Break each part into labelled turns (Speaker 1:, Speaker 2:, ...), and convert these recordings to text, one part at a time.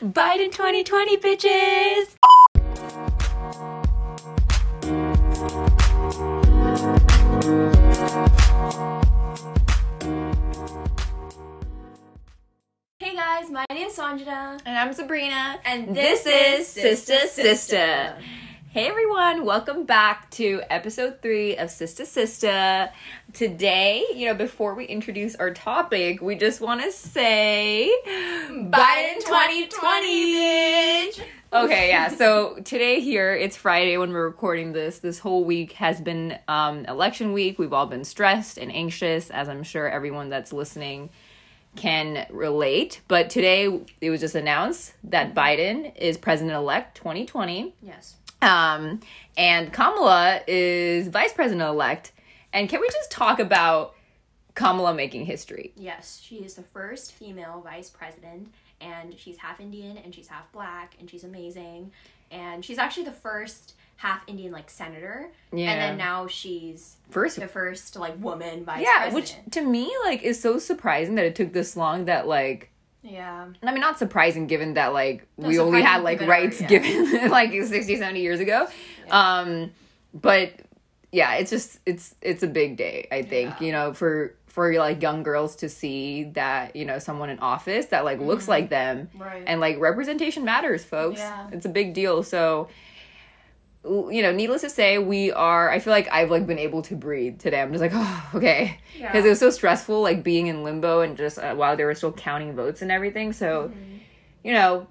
Speaker 1: Biden 2020, bitches!
Speaker 2: Hey guys, my name is Sanjana.
Speaker 1: And I'm Sabrina.
Speaker 2: And
Speaker 1: this,
Speaker 2: this
Speaker 1: is
Speaker 2: is
Speaker 1: Sista
Speaker 2: Sista
Speaker 1: Sister. Hey everyone, welcome back to episode three of Sista Sista. Today, you know, before we introduce our topic, we just want to say
Speaker 2: Biden 2020, bitch!
Speaker 1: Okay, yeah. So today here, it's Friday when we're recording this. This whole week has been um, election week. We've all been stressed and anxious, as I'm sure everyone that's listening can relate. But today it was just announced that Biden is president elect 2020.
Speaker 2: Yes.
Speaker 1: Um, and Kamala is vice president elect. And can we just talk about Kamala making history?
Speaker 2: Yes, she is the first female vice president, and she's half Indian and she's half black, and she's amazing. And she's actually the first half Indian like senator.
Speaker 1: Yeah.
Speaker 2: And then now she's
Speaker 1: First
Speaker 2: the first like woman vice president.
Speaker 1: yeah,
Speaker 2: president.
Speaker 1: which to me like is so surprising that it took this long that like
Speaker 2: yeah.
Speaker 1: And I mean, not surprising given that like
Speaker 2: No,
Speaker 1: we only had like
Speaker 2: given our-
Speaker 1: rights
Speaker 2: yeah.
Speaker 1: given like 60, 70 years ago. Um, but yeah, it's just it's it's a big day. I think
Speaker 2: Yeah.
Speaker 1: you know for for like young girls to see that you know someone in office that like looks like them
Speaker 2: Right.
Speaker 1: and like representation matters, folks.
Speaker 2: Yeah.
Speaker 1: It's a big deal. So you know, needless to say, we are. I feel like I've like been able to breathe today. I'm just like, oh, okay, because
Speaker 2: Yeah.
Speaker 1: it was so stressful, like being in limbo and just uh, while they were still counting votes and everything. So,
Speaker 2: Mm-hmm.
Speaker 1: you know,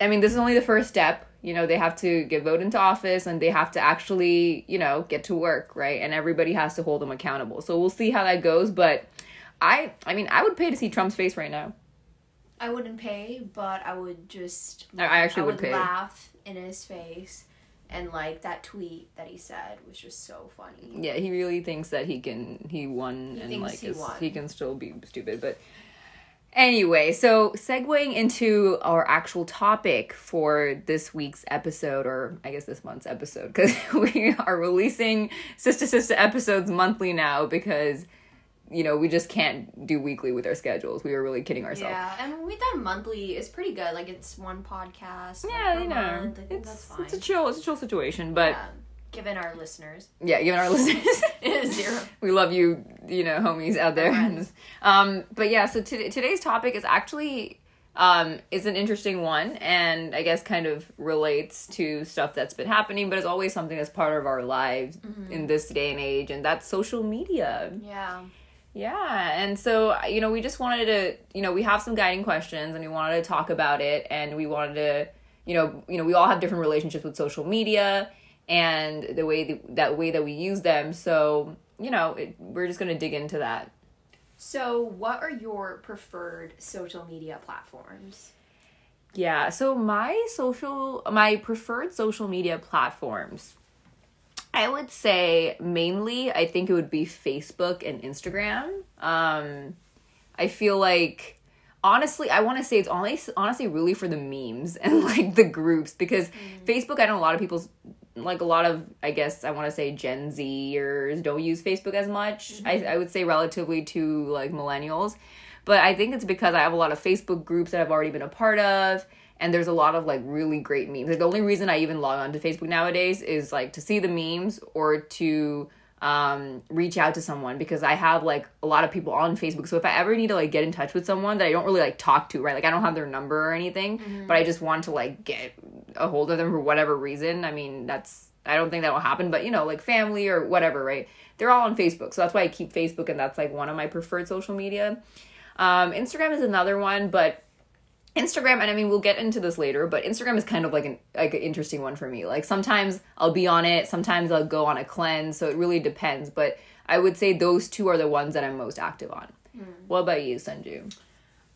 Speaker 1: I mean, this is only the first step. You know, they have to get voted into office and they have to actually, you know, get to work, right? And everybody has to hold them accountable. So we'll see how that goes. But I, I mean, I would pay to see Trump's face right now.
Speaker 2: I wouldn't pay, but I would just.
Speaker 1: I- I actually would pay.
Speaker 2: laugh in his face, and like that tweet that he said was just so funny.
Speaker 1: Yeah, he really thinks that he can he won
Speaker 2: He
Speaker 1: and like
Speaker 2: he
Speaker 1: is- he can still be stupid, but anyway, so segueing into our actual topic for this week's episode or I guess this month's episode cuz we are releasing Sista Sista episodes monthly now because you know, we just can't do weekly with our schedules. We were really kidding ourselves.
Speaker 2: Yeah, and when we done monthly is pretty good. Like it's one podcast. like,
Speaker 1: Yeah,
Speaker 2: per
Speaker 1: you know,
Speaker 2: month. I think
Speaker 1: it's
Speaker 2: that's fine.
Speaker 1: it's a chill, it's a chill situation, but
Speaker 2: yeah, given our listeners,
Speaker 1: yeah, given our listeners,
Speaker 2: zero.
Speaker 1: we love you, you know, homies out there. Um, but yeah, so t- today's topic is actually um is an interesting one, and I guess kind of relates to stuff that's been happening, but it's always something that's part of our lives in this day and age, and that's social media.
Speaker 2: Yeah,
Speaker 1: Yeah, and so you know, we just wanted to, you know, we have some guiding questions, and we wanted to talk about it, and we wanted to, you know, you know, we all have different relationships with social media and the way th- that way that we use them. So you know, it, we're just gonna dig into that.
Speaker 2: So, what are your preferred social media platforms?
Speaker 1: Yeah, so my social, my preferred social media platforms, I would say mainly, I think it would be Facebook and Instagram. Um, I feel like, honestly, I want to say it's only honestly really for the memes and like the groups because Facebook, I know a lot of people's like a lot of I guess I want to say Gen Zers don't use Facebook as much. I I would say relatively to like millennials, but I think it's because I have a lot of Facebook groups that I've already been a part of. And there's a lot of like really great memes. Like the only reason I even log on to Facebook nowadays is like to see the memes or to um reach out to someone because I have like a lot of people on Facebook. So if I ever need to like get in touch with someone that I don't really like talk to, right? Like I don't have their number or anything, but I just want to like get a hold of them for whatever reason. I mean, that's I don't think that will happen, but you know, like family or whatever, right? They're all on Facebook. So that's why I keep Facebook and that's like one of my preferred social media. Um Instagram is another one, but Instagram, and I mean we'll get into this later, but Instagram is kind of like an like an interesting one for me. Like sometimes I'll be on it, sometimes I'll go on a cleanse, so it really depends. But I would say those two are the ones that I'm most active on. Hmm. What about you, Sanju?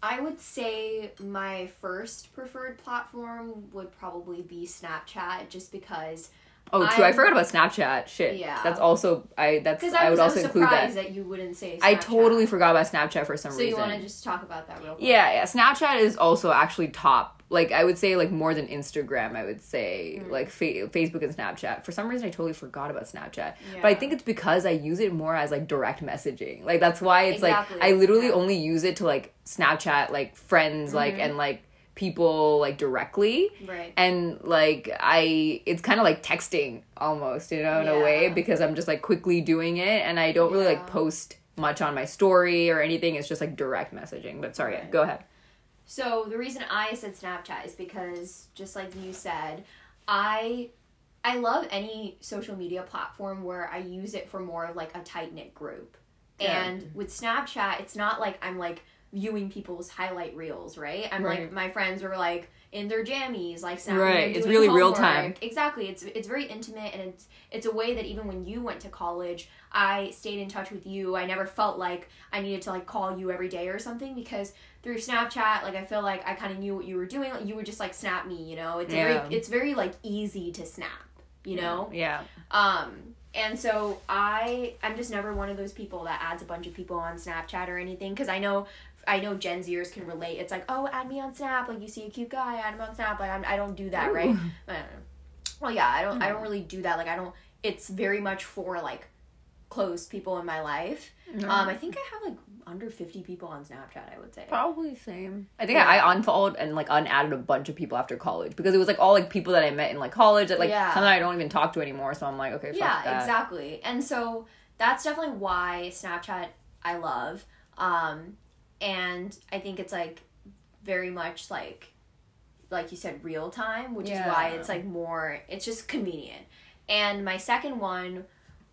Speaker 2: I would say my first preferred platform would probably be Snapchat, just because.
Speaker 1: Oh, true. I
Speaker 2: I'm-
Speaker 1: forgot about Snapchat. Shit.
Speaker 2: Yeah.
Speaker 1: That's also I. That's I,
Speaker 2: I was,
Speaker 1: would
Speaker 2: I
Speaker 1: also
Speaker 2: was
Speaker 1: include
Speaker 2: surprised
Speaker 1: that.
Speaker 2: that. you wouldn't say. Snapchat.
Speaker 1: I totally forgot about Snapchat for some
Speaker 2: So
Speaker 1: reason.
Speaker 2: So you want to just talk about that real quick?
Speaker 1: Yeah, yeah. Snapchat is also actually top. Like I would say, like more than Instagram. I would say
Speaker 2: Mm.
Speaker 1: like fa- Facebook and Snapchat. For some reason, I totally forgot about Snapchat. But I think it's because I use it more as like direct messaging. Like that's why it's
Speaker 2: Exactly,
Speaker 1: like I literally
Speaker 2: yeah.
Speaker 1: only use it to like Snapchat like friends like
Speaker 2: Mm-hmm.
Speaker 1: and like people like directly
Speaker 2: Right.
Speaker 1: and like i it's kind of like texting almost you know in a way because i'm just like quickly doing it and i don't really like post much on my story or anything it's just like direct messaging but sorry
Speaker 2: Right.
Speaker 1: go ahead
Speaker 2: So the reason I said Snapchat is because just like you said, I I love any social media platform where I use it for more of like a tight knit group.
Speaker 1: Yeah.
Speaker 2: And with Snapchat, it's not like I'm like viewing people's highlight reels, right? I'm
Speaker 1: Right.
Speaker 2: like my friends were like in their jammies, like snapping
Speaker 1: Right, it's really real time.
Speaker 2: Exactly. It's it's very intimate and it's it's a way that even when you went to college, I stayed in touch with you. I never felt like I needed to like call you every day or something because through Snapchat, like I feel like I kind of knew what you were doing. Like, you would just like snap me, you know. It's
Speaker 1: Yeah.
Speaker 2: very it's very like easy to snap, you know.
Speaker 1: yeah
Speaker 2: Um, and so I I'm just never one of those people that adds a bunch of people on Snapchat or anything because I know I know Gen Zers can relate. It's like oh add me on Snap like you see a cute guy add him on Snap like I'm, I don't do that right.
Speaker 1: Ooh.
Speaker 2: I don't. Well yeah I don't I don't really do that like I don't. It's very much for like close people in my life. Um, I think I have like under 50 people on Snapchat. I would say.
Speaker 1: Probably same. I think
Speaker 2: Yeah.
Speaker 1: I, I unfollowed and like unadded a bunch of people after college because it was like all like people that I met in like college that like
Speaker 2: Yeah.
Speaker 1: some that I don't even talk to anymore. So I'm like, okay, fuck
Speaker 2: yeah
Speaker 1: that.
Speaker 2: exactly and so that's definitely why snapchat i love um and i think it's like very much like like you said real time which is why it's like more it's just convenient and my second one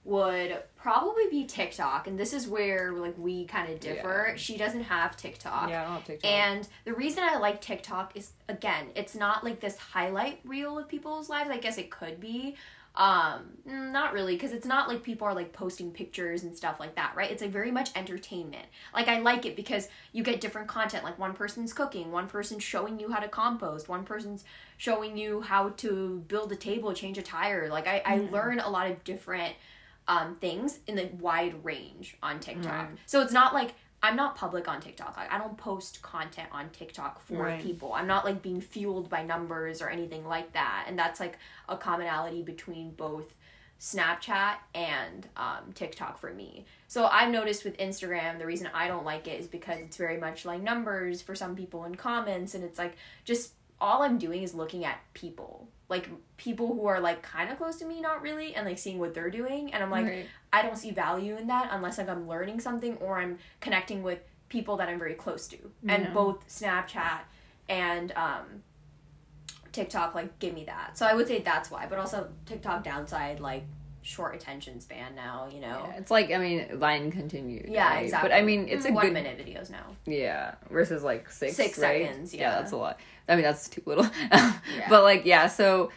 Speaker 2: would probably be tiktok and this is where like we kind of differ
Speaker 1: Yeah.
Speaker 2: she doesn't have tiktok
Speaker 1: Yeah, I don't have TikTok.
Speaker 2: and the reason I like TikTok is again, it's not like this highlight reel of people's lives. I guess it could be. Um, mm, not really, because it's not like people are like posting pictures and stuff like that, right? It's like very much entertainment. Like I like it because you get different content. Like one person's cooking, one person's showing you how to compost, one person's showing you how to build a table, change a tire. Like I, I learn a lot of different um, things in the wide range on TikTok.
Speaker 1: Right.
Speaker 2: So it's not like I'm not public on TikTok. Like I don't post content on TikTok for
Speaker 1: Right.
Speaker 2: people. I'm not like being fueled by numbers or anything like that. And that's like a commonality between both Snapchat and um, TikTok for me. So I've noticed with Instagram, the reason I don't like it is because it's very much like numbers for some people in comments, and it's like just all I'm doing is looking at people, like people who are like kind of close to me, not really, and like seeing what they're doing, and I'm like,
Speaker 1: Right.
Speaker 2: I don't see value in that unless like I'm learning something or I'm connecting with people that I'm very close to, and both Snapchat and um, TikTok like give me that. So I would say that's why, but also TikTok downside like short attention span now, you know.
Speaker 1: Yeah, it's like I mean, line continued.
Speaker 2: Yeah,
Speaker 1: right?
Speaker 2: exactly.
Speaker 1: But I mean, it's a
Speaker 2: Mm, one
Speaker 1: good
Speaker 2: minute videos now.
Speaker 1: Yeah, versus like six.
Speaker 2: Six
Speaker 1: right?
Speaker 2: seconds, yeah.
Speaker 1: that's a lot. I mean, that's too little. But like, yeah. So,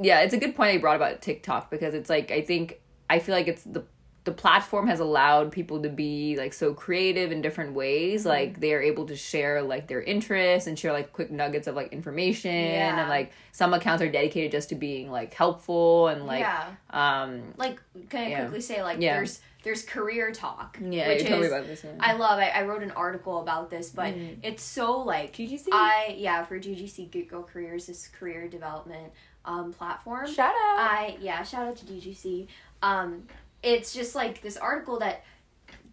Speaker 1: yeah, it's a good point you brought about TikTok because it's like I think I feel like it's the the platform has allowed people to be like so creative in different ways.
Speaker 2: Mm-hmm.
Speaker 1: Like they are able to share like their interests and share like quick nuggets of like information
Speaker 2: Yeah.
Speaker 1: and like some accounts are dedicated just to being like helpful and like
Speaker 2: yeah.
Speaker 1: um
Speaker 2: Like can I
Speaker 1: Yeah.
Speaker 2: quickly say like there's there's career talk.
Speaker 1: yeah.
Speaker 2: which
Speaker 1: You told me
Speaker 2: is-
Speaker 1: about this. Yeah.
Speaker 2: I love I, I wrote an article about this, but
Speaker 1: Mm.
Speaker 2: it's so like
Speaker 1: GGC?
Speaker 2: I yeah, for GGC Good Girl Careers, is career development um platform.
Speaker 1: Shout out.
Speaker 2: I yeah, shout out to GGC. Um, it's just like this article that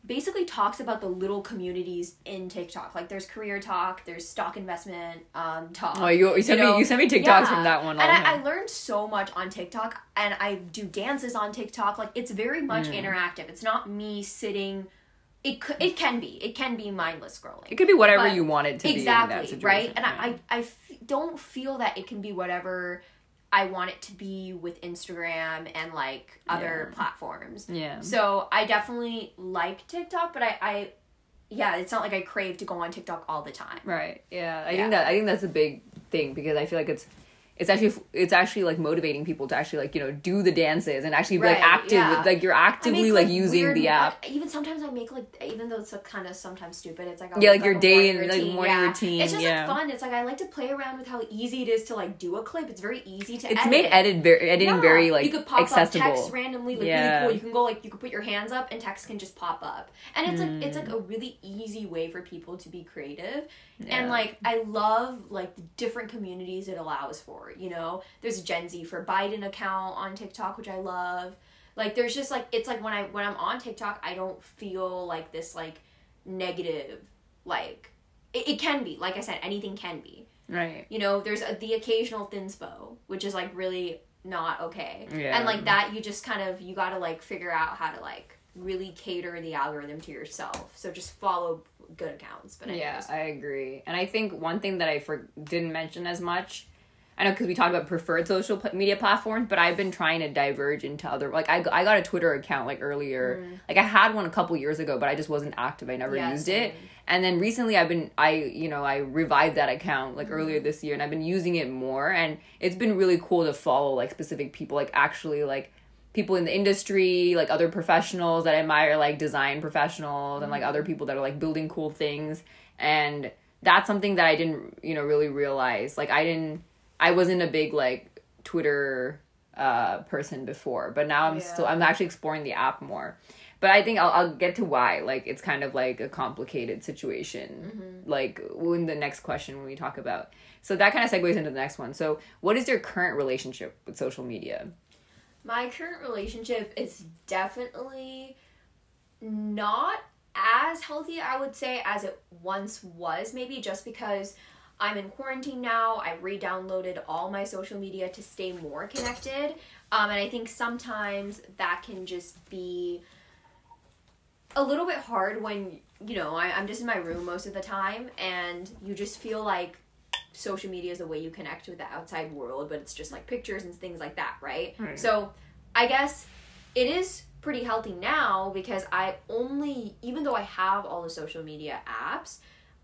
Speaker 2: basically talks about the little communities in TikTok. Like there's career talk, there's stock investment um, talk.
Speaker 1: oh, you, you sent
Speaker 2: know,
Speaker 1: me you sent me TikToks
Speaker 2: yeah.
Speaker 1: from that one.
Speaker 2: And I, I learned so much on TikTok, and I do dances on TikTok. Like it's very much
Speaker 1: Mm.
Speaker 2: interactive. It's not me sitting. It c- it can be. It can be mindless scrolling
Speaker 1: It could be whatever
Speaker 2: But-
Speaker 1: you want it to be
Speaker 2: exactly right and
Speaker 1: yeah.
Speaker 2: I, I, I f- don't feel that it can be whatever i want it to be with instagram and like other
Speaker 1: Yeah.
Speaker 2: platforms
Speaker 1: yeah.
Speaker 2: so i definitely like tiktok but i i yeah it's not like i crave to go on tiktok all the time
Speaker 1: Right. Yeah. I
Speaker 2: Yeah.
Speaker 1: think that I think that's a big thing because I feel like it's it's actually it's actually like motivating people to actually like you know do the dances and actually be like active
Speaker 2: yeah.
Speaker 1: with like you're
Speaker 2: I
Speaker 1: actively
Speaker 2: make,
Speaker 1: like, using
Speaker 2: weird-
Speaker 1: the app.
Speaker 2: even sometimes I make like even though it's like, kind of sometimes stupid. It's like I'll
Speaker 1: Yeah, like your day and, like, morning
Speaker 2: yeah.
Speaker 1: routine,
Speaker 2: It's just
Speaker 1: yeah.
Speaker 2: like fun. It's like I like to play around with how easy it is to like do a clip. It's very easy to.
Speaker 1: It's
Speaker 2: edit.
Speaker 1: made edit very editing very like
Speaker 2: you could pop
Speaker 1: accessible.
Speaker 2: up text randomly, like really cool. You can go like you could put your hands up and text can just pop up, and it's like it's
Speaker 1: Hmm.
Speaker 2: like a really easy way for people to be creative.
Speaker 1: Yeah.
Speaker 2: And like I love like the different communities it allows for. You know, there's a Gen Z for Biden account on TikTok, which I love. Like there's just like it's like when I when I'm on TikTok, I don't feel like this like negative like it, it can be like I said anything can be
Speaker 1: Right.
Speaker 2: You know, there's a, the occasional thinspo, which is like really not okay.
Speaker 1: Yeah.
Speaker 2: And like that, you just kind of you got to like figure out how to like really cater the algorithm to yourself. So just follow good accounts. But
Speaker 1: Yeah. I agree. And I think one thing that I for- didn't mention as much, I know because we talked about preferred social pl- media platforms, but I've been trying to diverge into other. Like I, I got a Twitter account like earlier. Mm-hmm. Like I had one a couple years ago, but I just wasn't active. I never
Speaker 2: Yeah,
Speaker 1: used
Speaker 2: same.
Speaker 1: it. And then recently, I've been I you know I revived that account like mm-hmm. earlier this year, and I've been using it more, and it's been really cool to follow like specific people, like actually like people in the industry, like other professionals that I admire, like design professionals and like other people that are like building cool things. And that's something that I didn't, you know, really realize. Like I didn't I wasn't a big like Twitter uh person before, but now I'm still I'm actually exploring the app more. But I think I'll, I'll get to why. Like it's kind of like a complicated situation. Like in the next question when we talk about. So that kind of segues into the next one. So what is your current relationship with social media?
Speaker 2: My current relationship is definitely not as healthy, I would say, as it once was, maybe just because I'm in quarantine now. I re downloaded all my social media to stay more connected. Um, and I think sometimes that can just be a little bit hard when, you know, I, I'm just in my room most of the time and you just feel like social media is the way you connect with the outside world, but it's just like pictures and things like that, right?
Speaker 1: Right.
Speaker 2: So I guess it is pretty healthy now because I only, even though I have all the social media apps,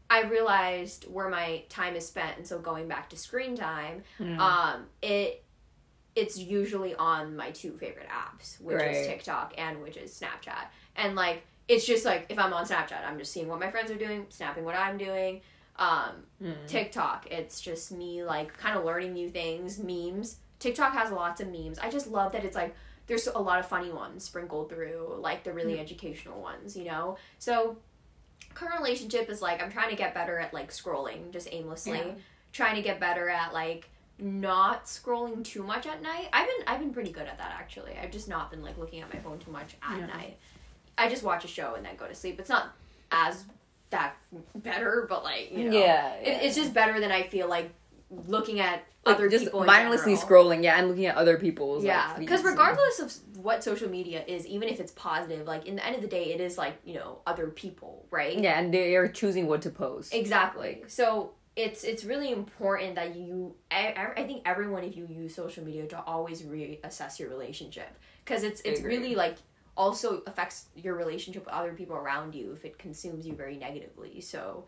Speaker 2: I realized where my time is spent, and so going back to screen time, um, it it's usually on my two favorite apps, which
Speaker 1: Right.
Speaker 2: is TikTok and which is Snapchat, and like it's just like if I'm on Snapchat, I'm just seeing what my friends are doing, snapping what I'm doing. Um, TikTok, it's just me like kind of learning new things, memes. TikTok has lots of memes. I just love that it's like there's a lot of funny ones sprinkled through, like the really educational ones, you know? So current relationship is like I'm trying to get better at like scrolling just aimlessly.
Speaker 1: Yeah.
Speaker 2: Trying to get better at like not scrolling too much at night. I've been I've been pretty good at that actually. I've just not been like looking at my phone too much at
Speaker 1: Yeah.
Speaker 2: night. I just watch a show and then go to sleep. It's not as that better, but like you know,
Speaker 1: Yeah,
Speaker 2: it, it's just better than I feel like looking at
Speaker 1: Like,
Speaker 2: other
Speaker 1: just
Speaker 2: people
Speaker 1: mindlessly scrolling, yeah, and looking at other people's
Speaker 2: Yeah, because
Speaker 1: and-
Speaker 2: regardless of what social media is, even if it's positive, like in the end of the day, it is like you know other people, right?
Speaker 1: yeah, and they are choosing what to post.
Speaker 2: Exactly. So it's it's really important that you. I, I think everyone, if you use social media, to always reassess your relationship because it's it's really like also affects your relationship with other people around you if it consumes you very negatively. So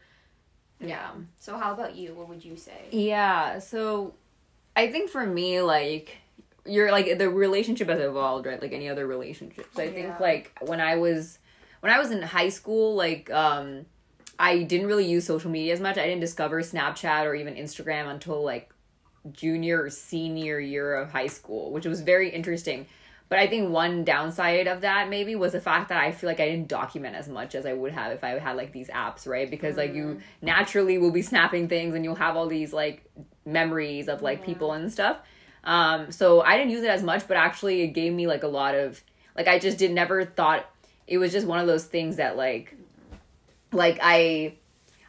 Speaker 2: yeah. So how about you? What would you say?
Speaker 1: Yeah, so I think for me, like, you're like the relationship has evolved, right? Like any other relationships. I
Speaker 2: Yeah.
Speaker 1: think like when I was when I was in high school, like um I didn't really use social media as much. I didn't discover Snapchat or even Instagram until like junior or senior year of high school, which was very interesting. But I think one downside of that maybe was the fact that I feel like I didn't document as much as I would have if I had like these apps, right? Because like you naturally will be snapping things and you'll have all these like memories of like people and stuff. Um, so I didn't use it as much, but actually it gave me like a lot of like I just did never thought it was just one of those things that like like I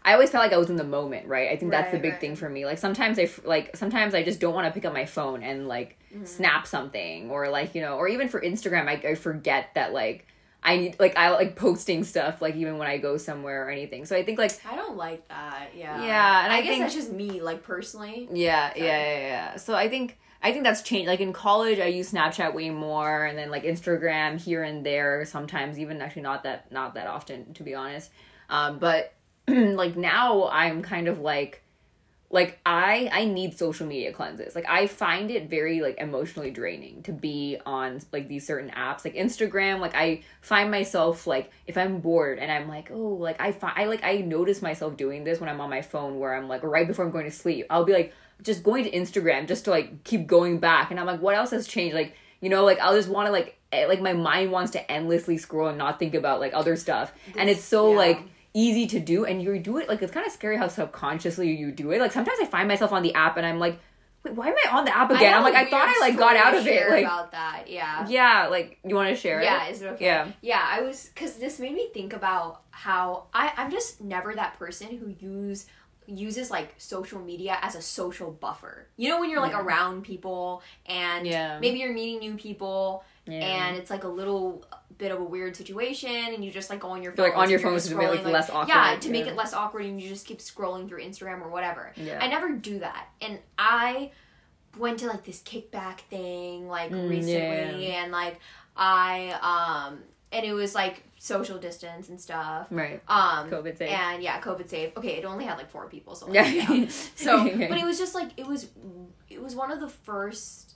Speaker 1: I always felt like I was in the moment, right? I think that's the big
Speaker 2: right.
Speaker 1: thing for me. Like sometimes I like sometimes I just don't want to pick up my phone and like
Speaker 2: Mm-hmm.
Speaker 1: snap something or like you know or even for Instagram I, I forget that like I need like I like posting stuff like even when I go somewhere or anything. So I think like
Speaker 2: I don't like that. Yeah.
Speaker 1: Yeah, and I
Speaker 2: guess
Speaker 1: think-
Speaker 2: that's just me, like personally.
Speaker 1: yeah, yeah, yeah, yeah. So I think I think that's changed. Like in college, I use Snapchat way more, and then like Instagram here and there. Sometimes even actually not that not that often, to be honest. Um, but like now, I'm kind of like like I I need social media cleanses. Like I find it very like emotionally draining to be on like these certain apps like Instagram. Like I find myself like if I'm bored and I'm like oh like I find I like I notice myself doing this when I'm on my phone where I'm like right before I'm going to sleep. I'll be like just going to Instagram just to like keep going back and I'm like what else has changed like you know like I'll just want to like eh, like my mind wants to endlessly scroll and not think about like other stuff and it's so
Speaker 2: yeah.
Speaker 1: like easy to do and you do it like it's kind of scary how subconsciously you do it like sometimes i find myself on the app and i'm like wait why am i on the app again i'm like i thought i like got out of it like
Speaker 2: about that. Yeah.
Speaker 1: yeah like you want to share it?
Speaker 2: Yeah,
Speaker 1: it
Speaker 2: is it okay?
Speaker 1: Yeah.
Speaker 2: Yeah, I was because this made me think about how I I'm just never that person who use uses like social media as a social buffer. You know when you're like around people and
Speaker 1: Yeah.
Speaker 2: maybe you're meeting new people
Speaker 1: Yeah.
Speaker 2: and it's like a little bit of a weird situation and you just like go on your phone
Speaker 1: like on your phone to make it less awkward,
Speaker 2: Yeah, to make
Speaker 1: yeah.
Speaker 2: it less awkward and you just keep scrolling through Instagram or whatever.
Speaker 1: Yeah.
Speaker 2: I never do that. And I went to like this kickback thing like
Speaker 1: Mm,
Speaker 2: recently
Speaker 1: yeah.
Speaker 2: and like I um and it was like social distance and stuff.
Speaker 1: right.
Speaker 2: Um
Speaker 1: COVID safe.
Speaker 2: and yeah, COVID safe. Okay, it only had like four people, so like, yeah. So, but it was just like it was it was one of the first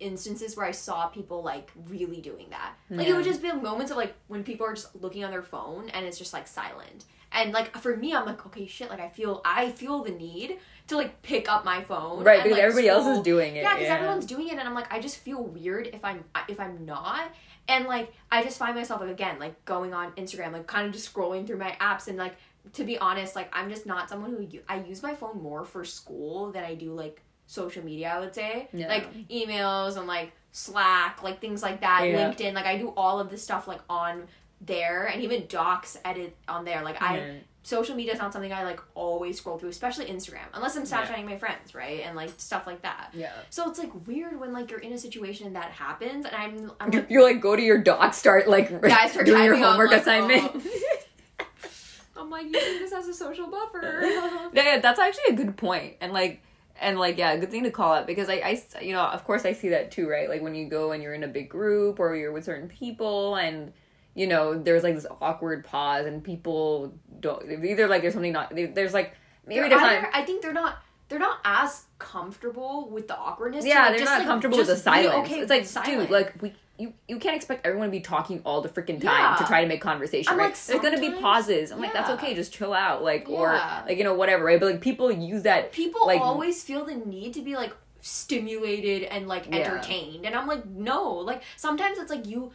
Speaker 2: instances where I saw people like really doing that. Like it would just be moments of like when people are just looking on their phone and it's just like silent. And like for me, I'm like, okay, shit. Like I feel, I feel the need to like pick up my phone,
Speaker 1: Right,
Speaker 2: and,
Speaker 1: because
Speaker 2: like,
Speaker 1: everybody else is doing it.
Speaker 2: yeah, because everyone's doing it, and I'm like, I just feel weird if I'm if I'm not, and like I just find myself like again like going on Instagram, like kind of just scrolling through my apps, and like to be honest, like I'm just not someone who I use my phone more for school than I do like social media. I would say
Speaker 1: Yeah.
Speaker 2: like emails and like Slack, like things like that,
Speaker 1: Yeah.
Speaker 2: LinkedIn, like I do all of this stuff like on there, and even docs edit on there. Like I
Speaker 1: Yeah.
Speaker 2: social media is not something I like always scroll through, especially Instagram, unless I'm
Speaker 1: Yeah.
Speaker 2: Snapchatting my friends, right? And like stuff like that.
Speaker 1: Yeah.
Speaker 2: So it's like weird when like you're in a situation that happens, and I'm I'm
Speaker 1: You're,
Speaker 2: like,
Speaker 1: you're like go to your doc, start like
Speaker 2: yeah, I start
Speaker 1: doing your homework
Speaker 2: like,
Speaker 1: assignment.
Speaker 2: oh. I'm like using this as a social buffer.
Speaker 1: yeah, yeah, that's actually a good point, and like, and like, yeah, good thing to call out because I, I, you know, of course I see that too, right? Like when you go and you're in a big group or you're with certain people, and you know, there's like this awkward pause, and people don't either like there's something not there's like maybe
Speaker 2: They're either-
Speaker 1: not.
Speaker 2: I think they're not they're not as comfortable with the awkwardness.
Speaker 1: Yeah,
Speaker 2: like,
Speaker 1: they're
Speaker 2: just,
Speaker 1: not
Speaker 2: like,
Speaker 1: comfortable with the silence.
Speaker 2: okay
Speaker 1: it's like,
Speaker 2: silence.
Speaker 1: dude, like we, you, you can't expect everyone to be talking all the freaking time
Speaker 2: Yeah.
Speaker 1: to try to make conversation,
Speaker 2: I'm
Speaker 1: right?
Speaker 2: like,
Speaker 1: There's gonna be pauses. I'm like, that's okay, just chill out, like, or like you know whatever, right? But like people use that
Speaker 2: people
Speaker 1: like
Speaker 2: always feel the need to be like stimulated and like
Speaker 1: Yeah.
Speaker 2: entertained and i'm like no like sometimes it's like you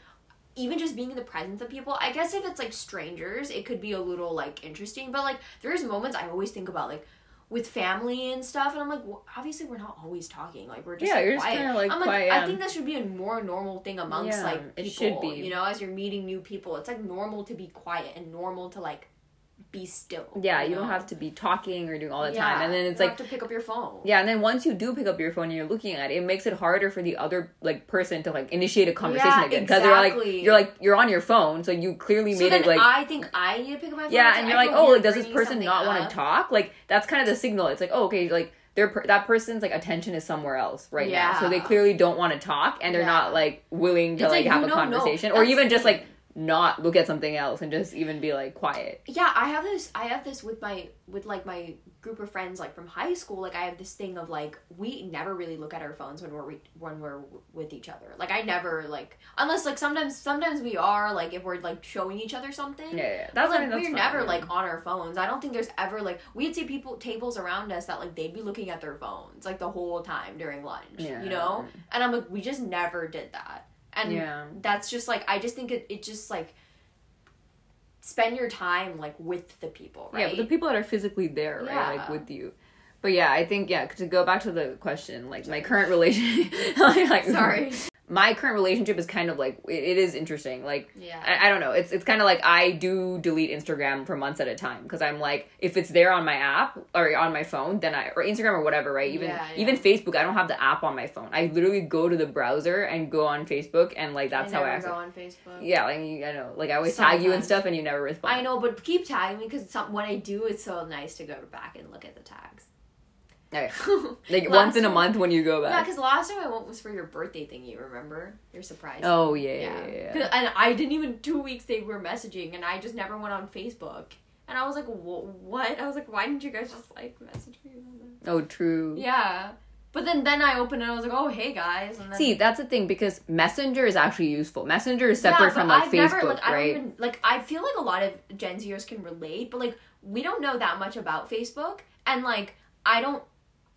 Speaker 2: even just being in the presence of people i guess if it's like strangers it could be a little like interesting but like there's moments i always think about like with family and stuff and i'm like well, obviously we're not always talking like we're just
Speaker 1: Yeah,
Speaker 2: like,
Speaker 1: you're just
Speaker 2: quiet.
Speaker 1: kinda, like,
Speaker 2: i'm like
Speaker 1: quiet,
Speaker 2: i think that should be a more normal thing amongst
Speaker 1: Yeah,
Speaker 2: like
Speaker 1: it
Speaker 2: people
Speaker 1: should be.
Speaker 2: you know as you're meeting new people it's like normal to be quiet and normal to like be still
Speaker 1: yeah, you
Speaker 2: know?
Speaker 1: don't have to be talking or doing all the
Speaker 2: Yeah,
Speaker 1: time, and then it's
Speaker 2: you
Speaker 1: like
Speaker 2: have to pick up your phone
Speaker 1: Yeah, and then once you do pick up your phone and you're looking at it, it makes it harder for the other like person to like initiate a conversation
Speaker 2: Yeah,
Speaker 1: again because they're like you're like you're on your phone, so you clearly
Speaker 2: So
Speaker 1: made it like
Speaker 2: I think I need to pick up my phone.
Speaker 1: yeah, and you're like oh like does this person not want to talk? Like that's kind of the signal. It's like oh okay like their per- that person's like attention is somewhere else right now, so they clearly don't want to talk and they're
Speaker 2: Yeah.
Speaker 1: not like willing to like,
Speaker 2: like,
Speaker 1: have a conversation or even just like not look at something else and just even be like quiet.
Speaker 2: Yeah, I have this. I have this with my with like my group of friends like from high school. Like I have this thing of like we never really look at our phones when we're re- when we're with each other. Like I never like unless like sometimes sometimes we are like if we're like showing each other something.
Speaker 1: Yeah, yeah, yeah.
Speaker 2: But,
Speaker 1: that's
Speaker 2: like
Speaker 1: that's
Speaker 2: we're
Speaker 1: fine,
Speaker 2: never
Speaker 1: yeah.
Speaker 2: like on our phones. I don't think there's ever like we'd see people tables around us that like they'd be looking at their phones like the whole time during lunch.
Speaker 1: Yeah.
Speaker 2: You know? And I'm like, we just never did that. And
Speaker 1: Yeah.
Speaker 2: that's just like I just think it, it just like spend your time like with the people, right?
Speaker 1: Yeah, the people that are physically there, right, like with you. But yeah, I think yeah. To go back to the question, like my current relationship, like
Speaker 2: Sorry.
Speaker 1: my current relationship is kind of like it, it is interesting. Like
Speaker 2: Yeah.
Speaker 1: I, I don't know, it's it's kind of like I do delete Instagram for months at a time because I'm like if it's there on my app or on my phone, then I or Instagram or whatever, right? Even
Speaker 2: Yeah, yeah.
Speaker 1: even Facebook, I don't have the app on my phone. I literally go to the browser and go on Facebook, and like that's
Speaker 2: I
Speaker 1: how I
Speaker 2: go on Facebook.
Speaker 1: Yeah, like I know, like I always tag you and stuff, and you never respond.
Speaker 2: I know, but keep tagging me because when I do, it's so nice to go back and look at the tags.
Speaker 1: Okay. Like once in a month when you go back.
Speaker 2: Yeah, because last time I went was for your birthday thing. You remember? Your surprise.
Speaker 1: Oh yeah, yeah, yeah. yeah.
Speaker 2: And I didn't even two weeks they were messaging, and I just never went on Facebook. And I was like, "Wh- what? I was like, why didn't you guys just like message me?
Speaker 1: Oh, true.
Speaker 2: Yeah. But then then I opened it and I was like, oh hey guys. And then
Speaker 1: See, that's the thing because Messenger is actually useful. Messenger is separate
Speaker 2: but
Speaker 1: from like
Speaker 2: I've
Speaker 1: Facebook,
Speaker 2: never, like, I don't
Speaker 1: right?
Speaker 2: even like. I feel like a lot of Gen Zers can relate, but like we don't know that much about Facebook, and like I don't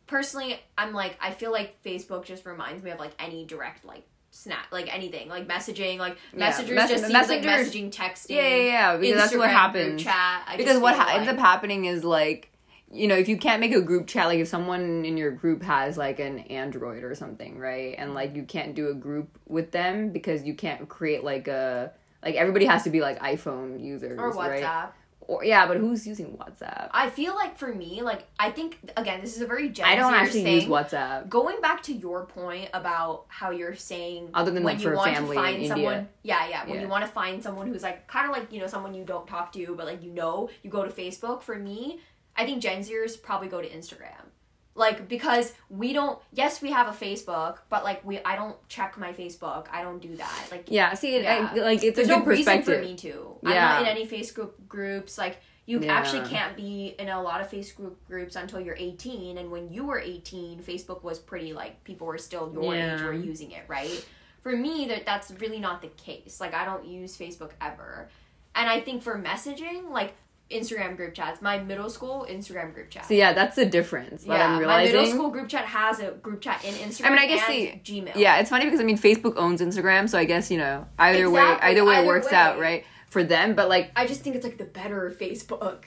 Speaker 2: personally. I'm like I feel like Facebook just reminds me of like any direct like snap like anything like messaging like
Speaker 1: Yeah, mess-
Speaker 2: just seems like messaging texting
Speaker 1: Yeah, yeah, yeah. Because that's what happens.
Speaker 2: chat
Speaker 1: because what ha- ends up happening is like you know if you can't make a group chat like if someone in your group has like an android or something right and like you can't do a group with them because you can't create like a like everybody has to be like iphone users
Speaker 2: or
Speaker 1: right
Speaker 2: WhatsApp
Speaker 1: Or yeah, but who's using WhatsApp?
Speaker 2: I feel like for me, like I think again, this is a very Gen
Speaker 1: I don't actually
Speaker 2: thing.
Speaker 1: use WhatsApp.
Speaker 2: Going back to your point about how you're saying
Speaker 1: Other than,
Speaker 2: when
Speaker 1: like,
Speaker 2: you want to
Speaker 1: in
Speaker 2: find
Speaker 1: India.
Speaker 2: someone, yeah, yeah, when
Speaker 1: Yeah.
Speaker 2: you want to find someone who's like kind of like you know someone you don't talk to, but like you know, you go to Facebook. For me, I think Gen Zers probably go to Instagram. Like because we don't yes we have a Facebook but like we I don't check my Facebook I don't do that like
Speaker 1: Yeah, see, it, I, like it's
Speaker 2: there's
Speaker 1: a good
Speaker 2: no reason for me to.
Speaker 1: yeah.
Speaker 2: I'm not in any Facebook groups. Like you
Speaker 1: Yeah.
Speaker 2: actually can't be in a lot of Facebook groups until you're 18. And when you were 18, Facebook was pretty like people were still your age were using it, right? For me, that that's really not the case. Like I don't use Facebook ever, and I think for messaging, like Instagram group chats, my middle school Instagram group chat.
Speaker 1: So yeah, that's the difference
Speaker 2: yeah, my middle school group chat has a group chat in Instagram.
Speaker 1: I mean, I guess
Speaker 2: and
Speaker 1: the-
Speaker 2: Gmail.
Speaker 1: Yeah, it's funny because I mean Facebook owns Instagram, so I guess you know either way, either way it works
Speaker 2: way.
Speaker 1: out, right? For them, but like
Speaker 2: I just think it's like the better Facebook.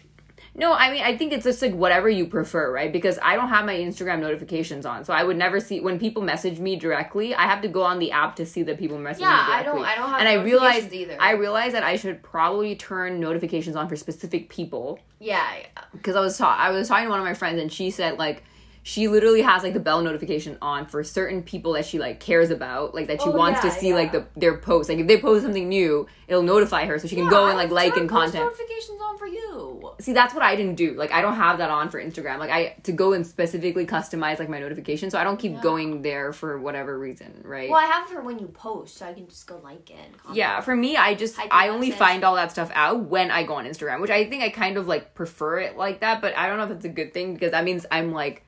Speaker 1: No, I mean I think it's just like whatever you prefer, right? Because I don't have my Instagram notifications on, so I would never see when people message me directly. I have to go on the app to see that people message
Speaker 2: Yeah,
Speaker 1: me
Speaker 2: I don't- I don't have
Speaker 1: and I realized
Speaker 2: either.
Speaker 1: I realized that I should probably turn notifications on for specific people
Speaker 2: Yeah, yeah.
Speaker 1: because I was ta- I was talking to one of my friends and she said like she literally has like the bell notification on for certain people that she like cares about, like that she
Speaker 2: Oh,
Speaker 1: wants to
Speaker 2: yeah,
Speaker 1: see like the their posts. Like if they post something new, it'll notify her so she can
Speaker 2: Yeah,
Speaker 1: go and like like and content.
Speaker 2: notifications on for you.
Speaker 1: See, that's what I didn't do. Like I don't have that on for Instagram. Like I to go and specifically customize like my notifications, so I don't keep
Speaker 2: Yeah.
Speaker 1: going there for whatever reason, right?
Speaker 2: Well, I have it for when you post, so I can just go like it. Comment.
Speaker 1: Yeah, for me, I just
Speaker 2: Type
Speaker 1: I only find all that stuff out when I go on Instagram, which I think I kind of like prefer it like that. But I don't know if it's a good thing because that means I'm like,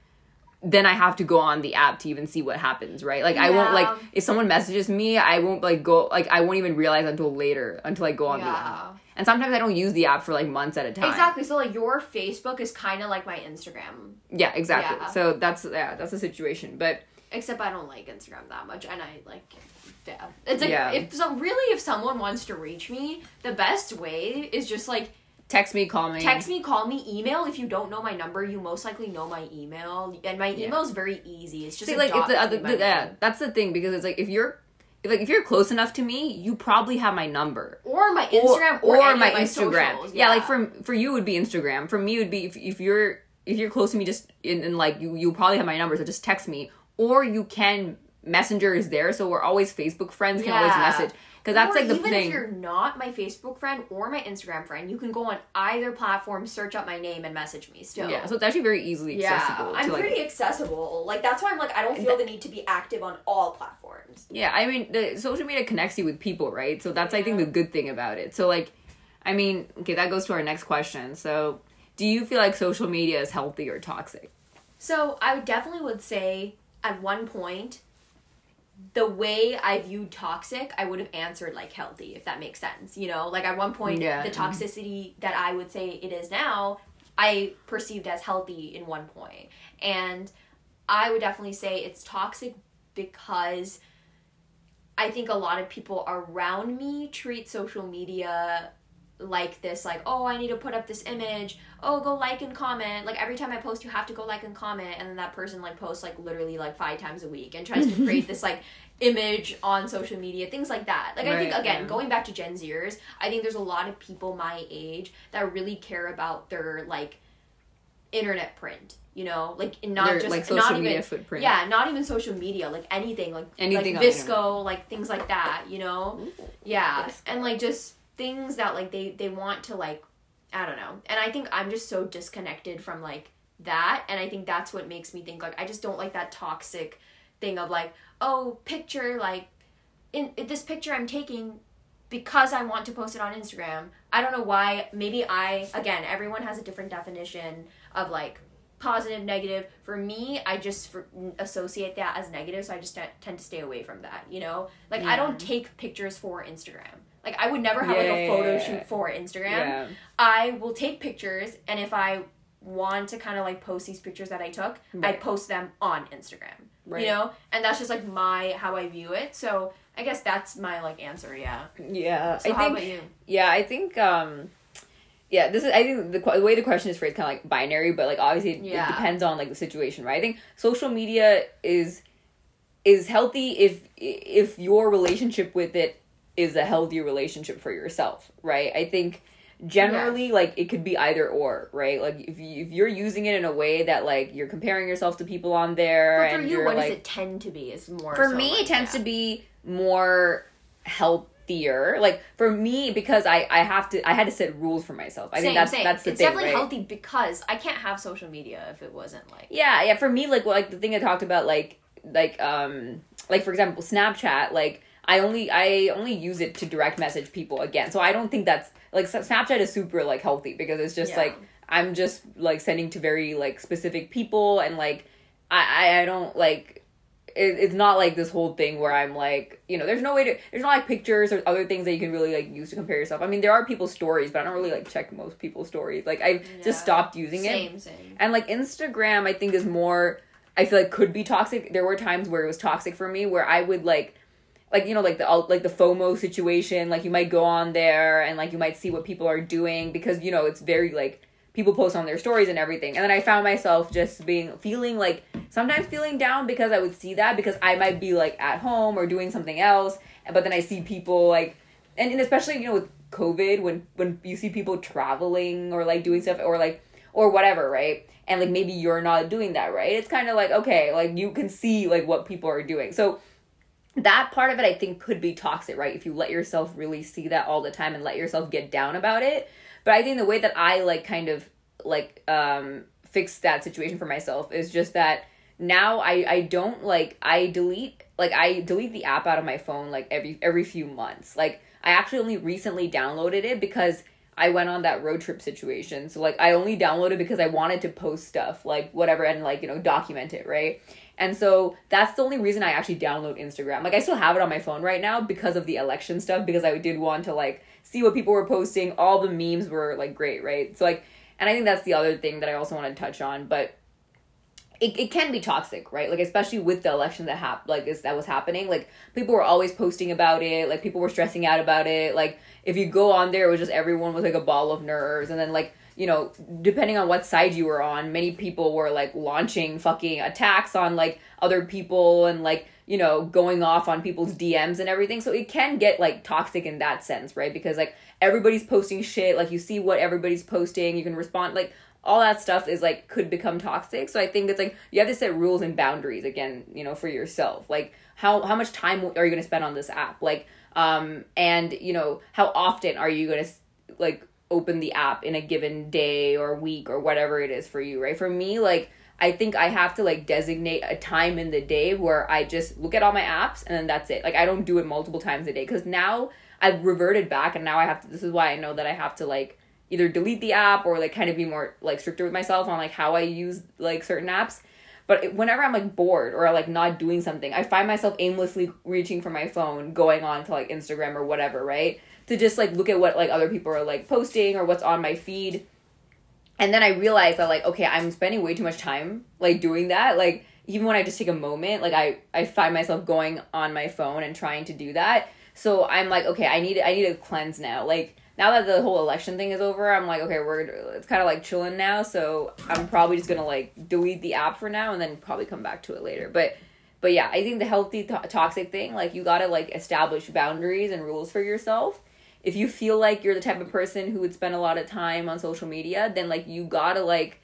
Speaker 1: then I have to go on the app to even see what happens, right? Like I won't like if someone messages me, I won't like go like I won't even realize until later until I go on the app. And sometimes I don't use the app for like months at a time.
Speaker 2: Exactly. So like your Facebook is kind of like my Instagram,
Speaker 1: Yeah, exactly.
Speaker 2: Yeah.
Speaker 1: So that's yeah, that's the situation. But
Speaker 2: except I don't like Instagram that much, and I like. Yeah, it's like
Speaker 1: Yeah.
Speaker 2: if so really if someone wants to reach me, the best way is just like
Speaker 1: text me, call me.
Speaker 2: text me, call me, email. If you don't know my number, you most likely know my email, and my
Speaker 1: Yeah.
Speaker 2: email is very easy. It's just
Speaker 1: See,
Speaker 2: a
Speaker 1: like if the, the, yeah, that's the thing because it's like if you're if, like if you're close enough to me, you probably have my number.
Speaker 2: or my Instagram or, any
Speaker 1: my
Speaker 2: of my
Speaker 1: Instagram.
Speaker 2: socials,
Speaker 1: yeah. like for for you it would be Instagram. For me it would be if, if you're if you're close to me just in, in like you you probably have my number so just text me or you can messenger is there so we're always Facebook friends can always message because that's like the
Speaker 2: even
Speaker 1: thing.
Speaker 2: if you're not my Facebook friend or my Instagram friend, you can go on either platform, search up my name, and message me still.
Speaker 1: Yeah, so it's actually very easily accessible.
Speaker 2: Yeah, I'm
Speaker 1: to, like,
Speaker 2: pretty accessible. Like that's why I'm like I don't feel the need to be active on all platforms.
Speaker 1: Yeah, I mean, the social media connects you with people, right? So that's I think the good thing about it. So like, I mean, okay, that goes to our next question. So, do you feel like social media is healthy or toxic?
Speaker 2: So I definitely would say at one point, the way I viewed toxic, I would have answered like healthy, if that makes sense. You know, like at one point,
Speaker 1: Yeah.
Speaker 2: the mhm. toxicity that I would say it is now, I perceived as healthy in one point, and I would definitely say it's toxic because I think a lot of people around me treat social media like this like oh i need to put up this image oh go like and comment like every time i post you have to go like and comment and then that person like posts like literally like five times a week and tries to create this like image on social media things like that like i think again
Speaker 1: yeah.
Speaker 2: going back to gen zers i think there's a lot of people my age that really care about their like internet print you know like not just
Speaker 1: like social
Speaker 2: not
Speaker 1: media
Speaker 2: even
Speaker 1: footprint.
Speaker 2: yeah not even social media like anything like
Speaker 1: Anything
Speaker 2: like VSCO like things like that you know yeah
Speaker 1: VSCO.
Speaker 2: and like just things that like they they want to like i don't know. And i think i'm just so disconnected from like that. And i think that's what makes me think like i just don't like that toxic thing of like oh picture like in this picture i'm taking because i want to post it on instagram. I don't know why. Maybe i again everyone has a different definition of like positive negative. For me i just for, associate that as negative so i just t- tend to stay away from that you know? Like i don't take pictures for instagram like i would never have like a photo
Speaker 1: yeah, yeah.
Speaker 2: shoot for instagram
Speaker 1: Yeah.
Speaker 2: I will take pictures, and if I want to kind of like post these pictures that I took, I post them on Instagram.
Speaker 1: Right.
Speaker 2: You know, and that's just like my how I view it. So I guess that's my like answer. Yeah.
Speaker 1: Yeah,
Speaker 2: So
Speaker 1: I
Speaker 2: how
Speaker 1: think.
Speaker 2: about you?
Speaker 1: Yeah, I think. um Yeah, this is. I think the, the way the question is phrased kind of like binary, but like obviously it,
Speaker 2: Yeah.
Speaker 1: it depends on like the situation, right? I think social media is is healthy if if your relationship with it is a healthy relationship for yourself, right? I think generally like it could be either or, right? Like if you if you're using it in a way that like you're comparing yourself to people on there
Speaker 2: But for
Speaker 1: and
Speaker 2: you,
Speaker 1: you're
Speaker 2: what
Speaker 1: like
Speaker 2: does it tend to be? Is more
Speaker 1: for
Speaker 2: so
Speaker 1: me
Speaker 2: like
Speaker 1: it tends
Speaker 2: that.
Speaker 1: to be more healthier like for me because i i have to i had to set rules for myself i
Speaker 2: same,
Speaker 1: think that's
Speaker 2: same.
Speaker 1: that's the
Speaker 2: it's
Speaker 1: thing
Speaker 2: definitely
Speaker 1: right?
Speaker 2: healthy because I can't have social media if it wasn't like
Speaker 1: yeah yeah for me like well, like the thing i talked about like like um like for example snapchat like i only i only use it to direct message people again so i don't think that's like snapchat is super like healthy because it's just
Speaker 2: Yeah.
Speaker 1: like i'm just like sending to very like specific people and like i i, I don't like it, it's not like this whole thing where I'm like, you know, there's no way to, there's not like pictures or other things that you can really like use to compare yourself. I mean, there are people's stories, but I don't really like check most people's stories. Like, I
Speaker 2: Yeah.
Speaker 1: just stopped using it.
Speaker 2: same same.
Speaker 1: And like Instagram, I think is more. I feel like could be toxic. There were times where it was toxic for me, where I would like, like you know, like the like the FOMO situation. Like you might go on there and like you might see what people are doing because you know it's very like people post on their stories and everything. And then I found myself just being feeling like sometimes feeling down because I would see that because I might be like at home or doing something else, but then I see people like, and, and especially you know with COVID when when you see people traveling or like doing stuff or like or whatever, right? And like maybe you're not doing that, right? It's kind of like okay, like you can see like what people are doing. So that part of it I think could be toxic, right? If you let yourself really see that all the time and let yourself get down about it. But I think the way that I like kind of like um fix that situation for myself is just that now I I don't like I delete like I delete the app out of my phone like every every few months. Like I actually only recently downloaded it because I went on that road trip situation. So like I only downloaded because I wanted to post stuff like whatever and like you know document it, right? And so that's the only reason I actually download Instagram. Like I still have it on my phone right now because of the election stuff because I did want to like see what people were posting. All the memes were like great, right? So like and I think that's the other thing that I also want to touch on, but it, it can be toxic, right? Like especially with the election that hap- like is that was happening. Like people were always posting about it, like people were stressing out about it. Like if you go on there, it was just everyone was like a ball of nerves, and then like you know, depending on what side you were on, many people were like launching fucking attacks on like other people and like you know going off on people's DMs and everything. So it can get like toxic in that sense, right? Because like everybody's posting shit, like you see what everybody's posting, you can respond like all that stuff is like could become toxic. So I think it's like you have to set rules and boundaries again, you know, for yourself. Like how how much time are you going to spend on this app? Like um and you know, how often are you going to like open the app in a given day or week or whatever it is for you, right? For me like I think I have to like designate a time in the day where I just look at all my apps and then that's it. Like I don't do it multiple times a day cuz now I've reverted back and now I have to this is why I know that I have to like either delete the app or like kind of be more like stricter with myself on like how I use like certain apps. But whenever I'm like bored or like not doing something, I find myself aimlessly reaching for my phone, going on to like Instagram or whatever, right? To just like look at what like other people are like posting or what's on my feed. And then I realize that like okay, I'm spending way too much time like doing that. Like even when I just take a moment, like I I find myself going on my phone and trying to do that. So I'm like, okay, I need I need to cleanse now. Like now that the whole election thing is over, I'm like, okay, we're it's kind of like chilling now. So I'm probably just gonna like delete the app for now and then probably come back to it later. But but yeah, I think the healthy to- toxic thing, like you gotta like establish boundaries and rules for yourself. If you feel like you're the type of person who would spend a lot of time on social media, then like you gotta like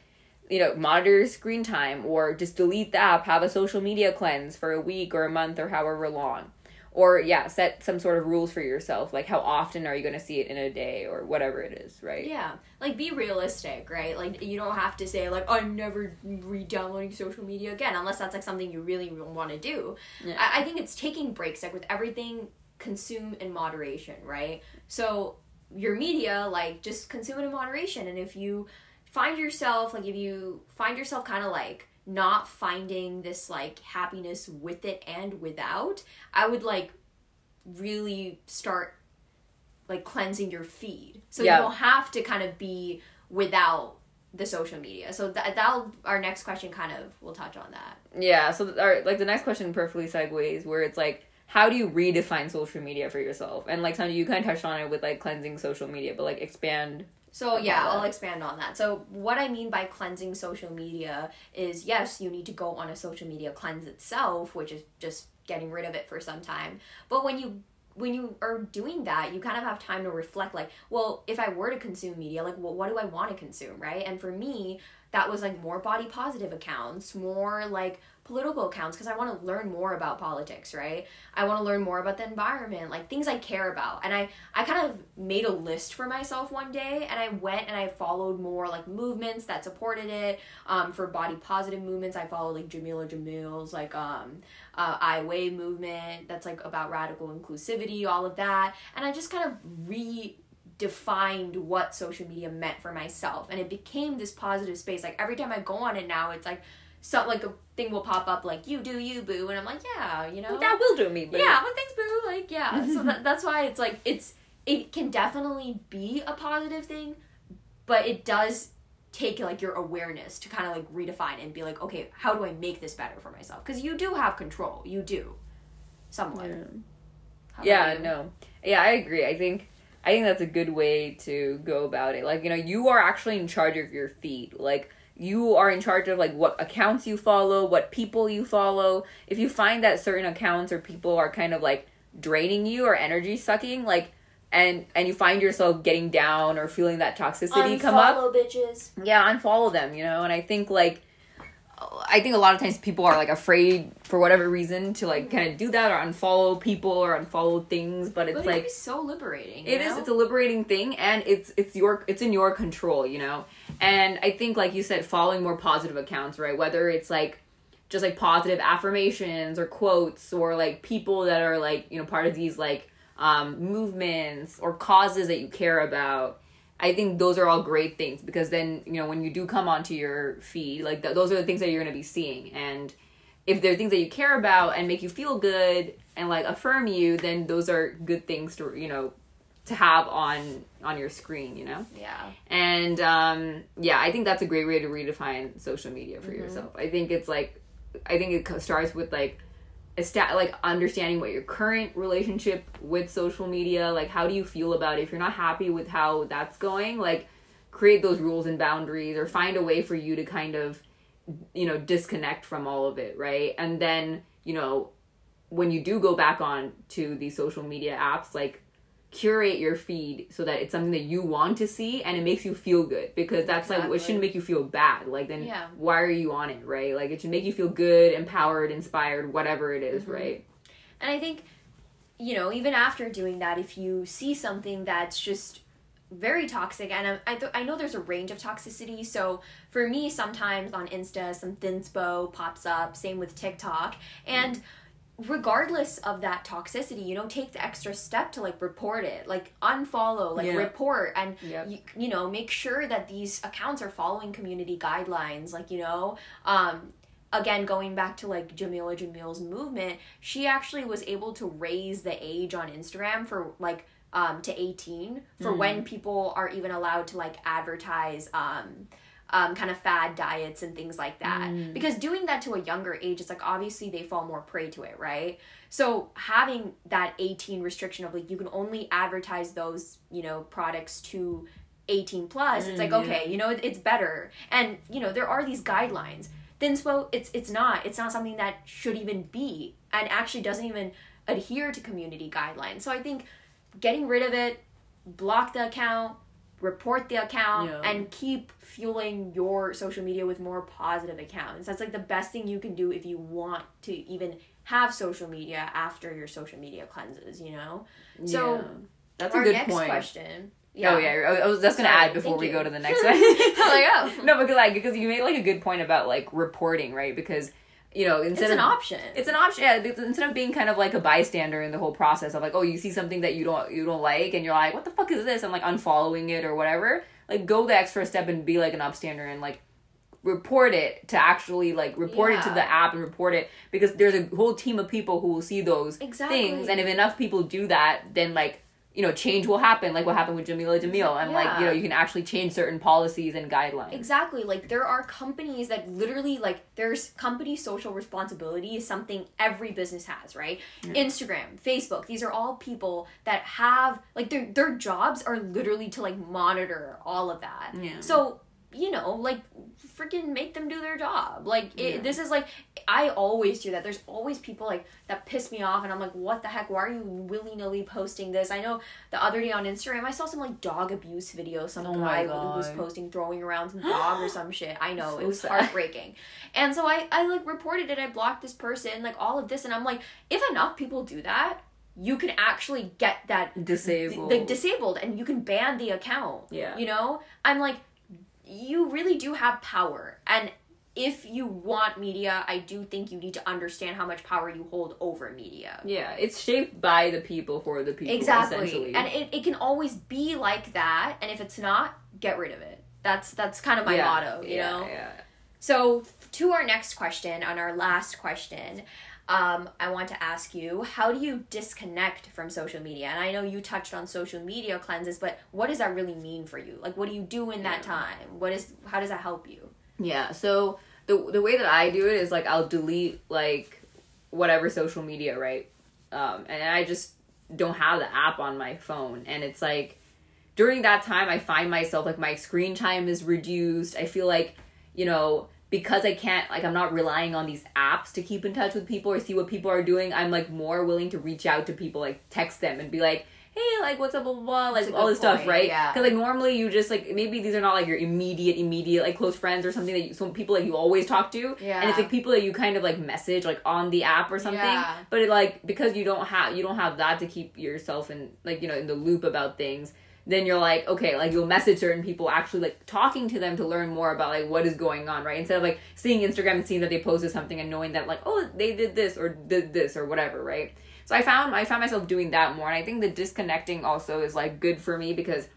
Speaker 1: you know, monitor your screen time or just delete the app, have a social media cleanse for a week or a month or however long. Or yeah, set some sort of rules for yourself, like how often are you going to see it in a day or whatever it is, right?
Speaker 2: Yeah, like be realistic, right? Like you don't have to say like I'm never re-downloading social media again, unless that's like something you really want to do.
Speaker 1: Yeah.
Speaker 2: I-, I think it's taking breaks, like with everything, consume in moderation, right? So your media, like just consume it in moderation, and if you find yourself like if you find yourself kind of like not finding this like happiness with it and without, I would like really start like cleansing your feed. So
Speaker 1: Yeah.
Speaker 2: you don't have to kind of be without the social media. So that that'll our next question kind of will touch on that.
Speaker 1: Yeah, so our, like the next question perfectly segues where it's like how do you redefine social media for yourself? And like Sandra, you kind of touched on it with like cleansing social media, but like expand.
Speaker 2: So yeah,
Speaker 1: that.
Speaker 2: I'll expand on that. So what I mean by cleansing social media is yes, you need to go on a social media cleanse itself, which is just getting rid of it for some time. But when you when you are doing that, you kind of have time to reflect like, well, if I were to consume media, like well, what do I want to consume, right? And for me, that was like more body positive accounts, more like political accounts because I want to learn more about politics, right? I want to learn more about the environment, like things I care about. And I I kind of made a list for myself one day and I went and I followed more like movements that supported it. Um, for body positive movements, I followed like Jameela Jamil's like um uh, I Weigh movement that's like about radical inclusivity, all of that. And I just kind of re defined what social media meant for myself and it became this positive space like every time i go on it now it's like so like a thing will pop up like you do you boo and i'm like yeah you know
Speaker 1: that will do me boo.
Speaker 2: yeah well thanks boo like yeah so that, that's why it's like it's it can definitely be a positive thing but it does take like your awareness to kind of like redefine and be like okay how do i make this better for myself because you do have control you do somewhat
Speaker 1: Yeah. Yeah, no. Yeah, I agree. I think I think that's a good way to go about it. Like, you know, you are actually in charge of your feed. Like you are in charge of like what accounts you follow, what people you follow. If you find that certain accounts or people are kind of like draining you or energy sucking, like and and you find yourself getting down or feeling that toxicity come up,
Speaker 2: Unfollow bitches.
Speaker 1: Yeah unfollow them you know? And i think like i think a lot of times people are like afraid for whatever reason to like kind of do that or unfollow people or unfollow things but it's
Speaker 2: but
Speaker 1: like
Speaker 2: so liberating
Speaker 1: it
Speaker 2: you
Speaker 1: is it's a liberating thing and it's it's your it's in your control you know? And i think like you said following more positive accounts right? Whether it's like just like positive affirmations or quotes or like people that are like you know part of these like um movements or causes that you care about i think those are all great things because then you know when you do come onto your feed like th- those are the things that you're going to be seeing. And if they're things that you care about and make you feel good and like affirm you then those are good things to you know to have on on your screen you know?
Speaker 2: Yeah.
Speaker 1: And um yeah i think that's a great way to redefine social media for yourself. I think it's like i think it starts with like Stat, like understanding what your current relationship with social media like how do you feel about it? If you're not happy with how that's going like create those rules and boundaries or find a way for you to kind of you know disconnect from all of it right? And then you know when you do go back on to these social media apps like curate your feed so that it's something that you want to see and it makes you feel good because that's like it shouldn't make you feel bad. Like then
Speaker 2: Yeah.
Speaker 1: why are you on it right? Like it should make you feel good empowered inspired whatever it is, mm-hmm. right?
Speaker 2: And I think, you know, even after doing that, if you see something that's just very toxic, and I, I, th- I know there's a range of toxicity. So for me, sometimes on Insta, some thinspo pops up, same with TikTok. And regardless of that toxicity, you know, take the extra step to like report it, like unfollow, like
Speaker 1: Yeah.
Speaker 2: report, and
Speaker 1: Yep.
Speaker 2: you, you know, make sure that these accounts are following community guidelines, like, you know, um, again going back to like Jameela Jamil's movement, she actually was able to raise the age on Instagram for like um to 18 for when people are even allowed to like advertise um um, kind of fad diets and things like that. Because doing that to a younger age, it's like obviously they fall more prey to it, right? So having that 18 restriction of like you can only advertise those, you know, products to 18 plus, it's like, okay, you know, it, it's better. And, you know, there are these guidelines. Thinspo, it's it's not. It's not something that should even be and actually doesn't even adhere to community guidelines. So I think getting rid of it, block the account, report the account,
Speaker 1: Yeah.
Speaker 2: and keep fueling your social media with more positive accounts. That's like the best thing you can do if you want to even have social media after your social media cleanses, you know? So
Speaker 1: Yeah. that's a good
Speaker 2: next
Speaker 1: point
Speaker 2: question.
Speaker 1: oh yeah I I was just gonna
Speaker 2: Sorry,
Speaker 1: add before we
Speaker 2: you.
Speaker 1: go to the next one
Speaker 2: like, oh.
Speaker 1: no because like because you made like a good point about like reporting right because you know instead It's
Speaker 2: an
Speaker 1: of
Speaker 2: option.
Speaker 1: it's an option yeah instead of being kind of like a bystander in the whole process of like oh you see something that you don't you don't like and you're like what the fuck is this I'm like unfollowing it or whatever like go the extra step and be like an upstander and like report it to actually like report it to the app and report it because there's a whole team of people who will see those
Speaker 2: Exactly.
Speaker 1: things and if enough people do that then like you know change will happen like what happened with Jameela Jamil and like you know you can actually change certain policies and guidelines
Speaker 2: Exactly. Like there are companies that literally like there's company social responsibility is something every business has, right? Instagram, Facebook, these are all people that have like their their jobs are literally to like monitor all of that.
Speaker 1: Yeah.
Speaker 2: So you know, like freaking make them do their job. Like it,
Speaker 1: Yeah.
Speaker 2: this is like I always do that. There's always people like that piss me off, and I'm like, what the heck? Why are you willy nilly posting this? I know the other day on Instagram, I saw some like dog abuse video. Some
Speaker 1: Oh my
Speaker 2: guy was posting throwing around some dog or some shit. I know
Speaker 1: So
Speaker 2: it was
Speaker 1: sad.
Speaker 2: heartbreaking, and so I I like reported it. I blocked this person, like all of this, and I'm like, if enough people do that. You can actually get that
Speaker 1: Disabled.
Speaker 2: like disabled and you can ban the account
Speaker 1: Yeah.
Speaker 2: you know i'm like you really do have power. And if you want media i do think you need to understand how much power you hold over media.
Speaker 1: Yeah, it's shaped by the people for the people.
Speaker 2: exactly. and it, it can always be like that and if it's not get rid of it. That's that's kind of my
Speaker 1: yeah,
Speaker 2: motto you
Speaker 1: yeah,
Speaker 2: know?
Speaker 1: Yeah.
Speaker 2: so to our next question on our last question um, I want to ask you, how do you disconnect from social media? And I know you touched on social media cleanses, but what does that really mean for you? Like, what do you do in that
Speaker 1: Yeah.
Speaker 2: time? What is, how does that help you?
Speaker 1: Yeah. So the the way that I do it is like I'll delete like whatever social media, right? Um, and I just don't have the app on my phone, and it's like during that time I find myself like my screen time is reduced. I feel like you know because I can't like I'm not relying on these apps to keep in touch with people or see what people are doing. I'm like more willing to reach out to people, like text them and be like. Hey, like, what's up, blah, blah, blah, like, all this stuff, right?
Speaker 2: yeah.
Speaker 1: Because, like, normally you just, like, maybe these are not, like, your immediate, immediate, like, close friends or something that you, some people, that you always talk to.
Speaker 2: Yeah.
Speaker 1: And it's, like, people that you kind of, like, message, like, on the app or something.
Speaker 2: Yeah.
Speaker 1: But, it, like, because you don't have, you don't have that to keep yourself in, like, you know, in the loop about things, then you're like, okay, like, you'll message certain people actually, like, talking to them to learn more about, like, what is going on, right? Instead of, like, seeing Instagram and seeing that they posted something and knowing that, like, oh, they did this or did this or whatever, right? So I found I found myself doing that more, and I think the disconnecting also is like good for me because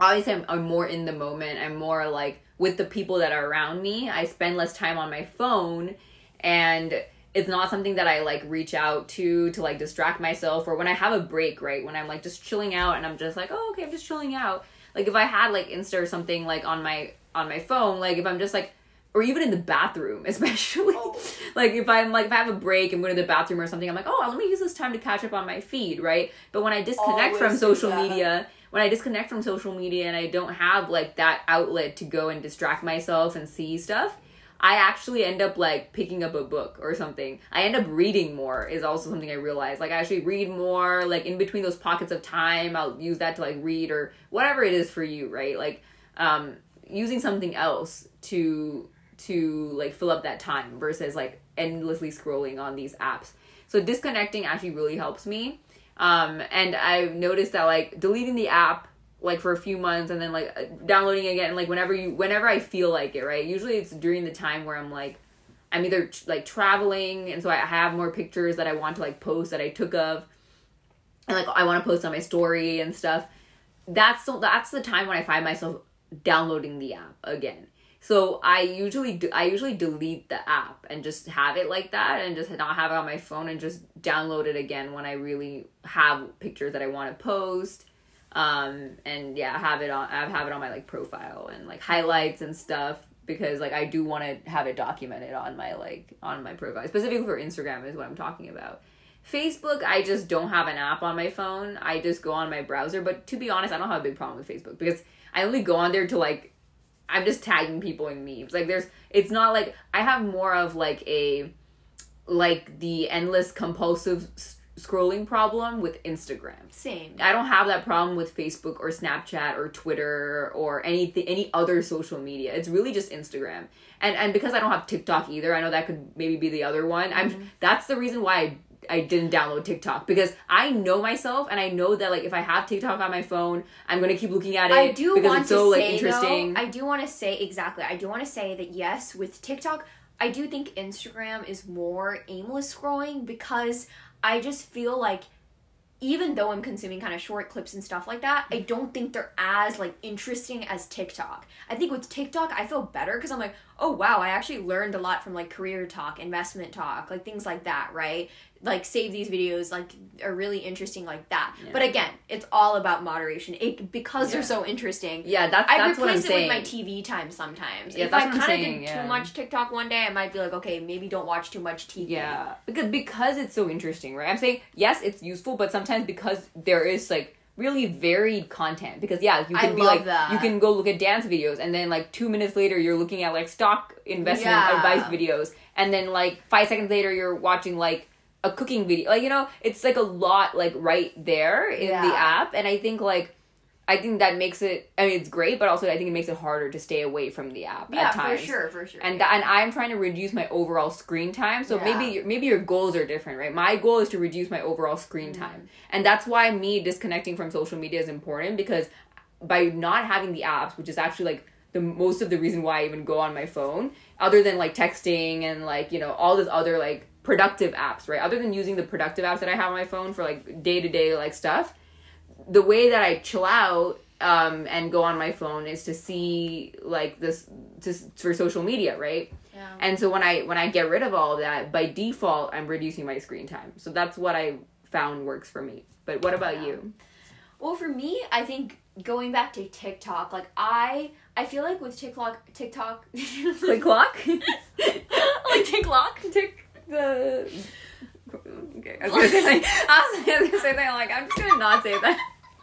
Speaker 1: obviously I'm, I'm more in the moment. I'm more like with the people that are around me. I spend less time on my phone, and it's not something that I like reach out to to like distract myself or when I have a break, right? When I'm like just chilling out and I'm just like, oh okay, I'm just chilling out. Like if I had like Insta or something like on my on my phone, like if I'm just like or even in the bathroom, especially.
Speaker 2: Oh.
Speaker 1: like if I'm like if I have a break, I'm going to the bathroom or something, I'm like, oh, let me use this time to catch up on my feed, right? But when I disconnect from
Speaker 2: Always do
Speaker 1: social media, when I disconnect from social media and I don't have like that outlet to go and distract myself and see stuff, I actually end up like picking up a book or something. I end up reading more is also something I realized. Like I actually read more like in between those pockets of time, I'll use that to like read or whatever it is for you, right? Like um using something else to to like fill up that time versus like endlessly scrolling on these apps. So disconnecting actually really helps me. Um and I've noticed that like deleting the app like for a few months and then like uh, downloading again like whenever you whenever I feel like it, right? Usually it's during the time where I'm like I'm either like traveling and so I have more pictures that I want to like post that I took of and like I want to post on my story and stuff. That's so that's the time when I find myself downloading the app again. So I usually do, I usually delete the app and just have it like that and just not have it on my phone and just download it again when I really have pictures that I want to post. Um and yeah, have it on I have it on my like profile and like highlights and stuff because like I do want to have it documented on my like on my profile. Specifically for Instagram is what I'm talking about. Facebook, I just don't have an app on my phone. I just go on my browser. But to be honest, I don't have a big problem with Facebook because I only go on there to like, I'm just tagging people in memes. Like, there's, it's not like, I have more of like a, like the endless compulsive scrolling problem with Instagram.
Speaker 2: Same.
Speaker 1: I don't have that problem with Facebook or Snapchat or Twitter or anything any other social media. It's really just Instagram. And and because I don't have TikTok either, I know that could maybe be the other one. I'm mm-hmm. that's the reason why I I didn't download TikTok because I know myself and I know that like if I have TikTok on my phone, I'm gonna keep looking at it
Speaker 2: I do
Speaker 1: because
Speaker 2: want
Speaker 1: it's so
Speaker 2: to
Speaker 1: like
Speaker 2: say
Speaker 1: interesting.
Speaker 2: though, I do want to say exactly. I do want to say that yes, with TikTok, I do think Instagram is more aimless scrolling because I just feel like even though I'm consuming kind of short clips and stuff like that, I don't think they're as like interesting as TikTok. I think with TikTok, I feel better because I'm like, oh wow, I actually learned a lot from like career talk, investment talk, like things like that, right? Like save these videos, like are really interesting like that.
Speaker 1: Yeah.
Speaker 2: But again, it's all about moderation. It because they're so interesting.
Speaker 1: yeah, that's
Speaker 2: I
Speaker 1: that's what I'm
Speaker 2: replace it
Speaker 1: saying.
Speaker 2: with my TV time sometimes.
Speaker 1: Yeah,
Speaker 2: if I kind of did
Speaker 1: yeah.
Speaker 2: too much TikTok one day, I might be like, okay, maybe don't watch too much TV.
Speaker 1: Yeah, because because it's so interesting, right? I'm saying yes, it's useful, but sometimes because there is like really varied content because yeah you
Speaker 2: I
Speaker 1: can be like
Speaker 2: that.
Speaker 1: you can go look at dance videos and then like two minutes later you're looking at like stock investment
Speaker 2: Yeah.
Speaker 1: advice videos and then like five seconds later you're watching like a cooking video like you know it's like a lot like right there in the app and i think like i think that makes it i mean it's great but also i think it makes it harder to stay away from the app
Speaker 2: yeah,
Speaker 1: at times
Speaker 2: for sure, for sure.
Speaker 1: and
Speaker 2: yeah.
Speaker 1: and I'm trying to reduce my overall screen time. So
Speaker 2: Yeah.
Speaker 1: maybe your- maybe your goals are different, right? My goal is to reduce my overall screen
Speaker 2: Mm-hmm.
Speaker 1: time, and that's why me disconnecting from social media is important because by not having the apps, which is actually like the most of the reason why I even go on my phone, other than like texting and like you know all this other like productive apps, right? Other than using the productive apps that I have on my phone for like day to day like stuff, the way that I chill out um, and go on my phone is to see like this just for social media, right?
Speaker 2: yeah.
Speaker 1: And so when I when I get rid of all of that, by default, I'm reducing my screen time. So that's what I found works for me. But what about
Speaker 2: Yeah.
Speaker 1: you?
Speaker 2: Well, for me, I think going back to TikTok, like I, I feel like with TikTok, TikTok,
Speaker 1: clock.
Speaker 2: like TikTok.
Speaker 1: Tick the. Okay, I was gonna say. I was gonna say something like I'm just gonna not say that.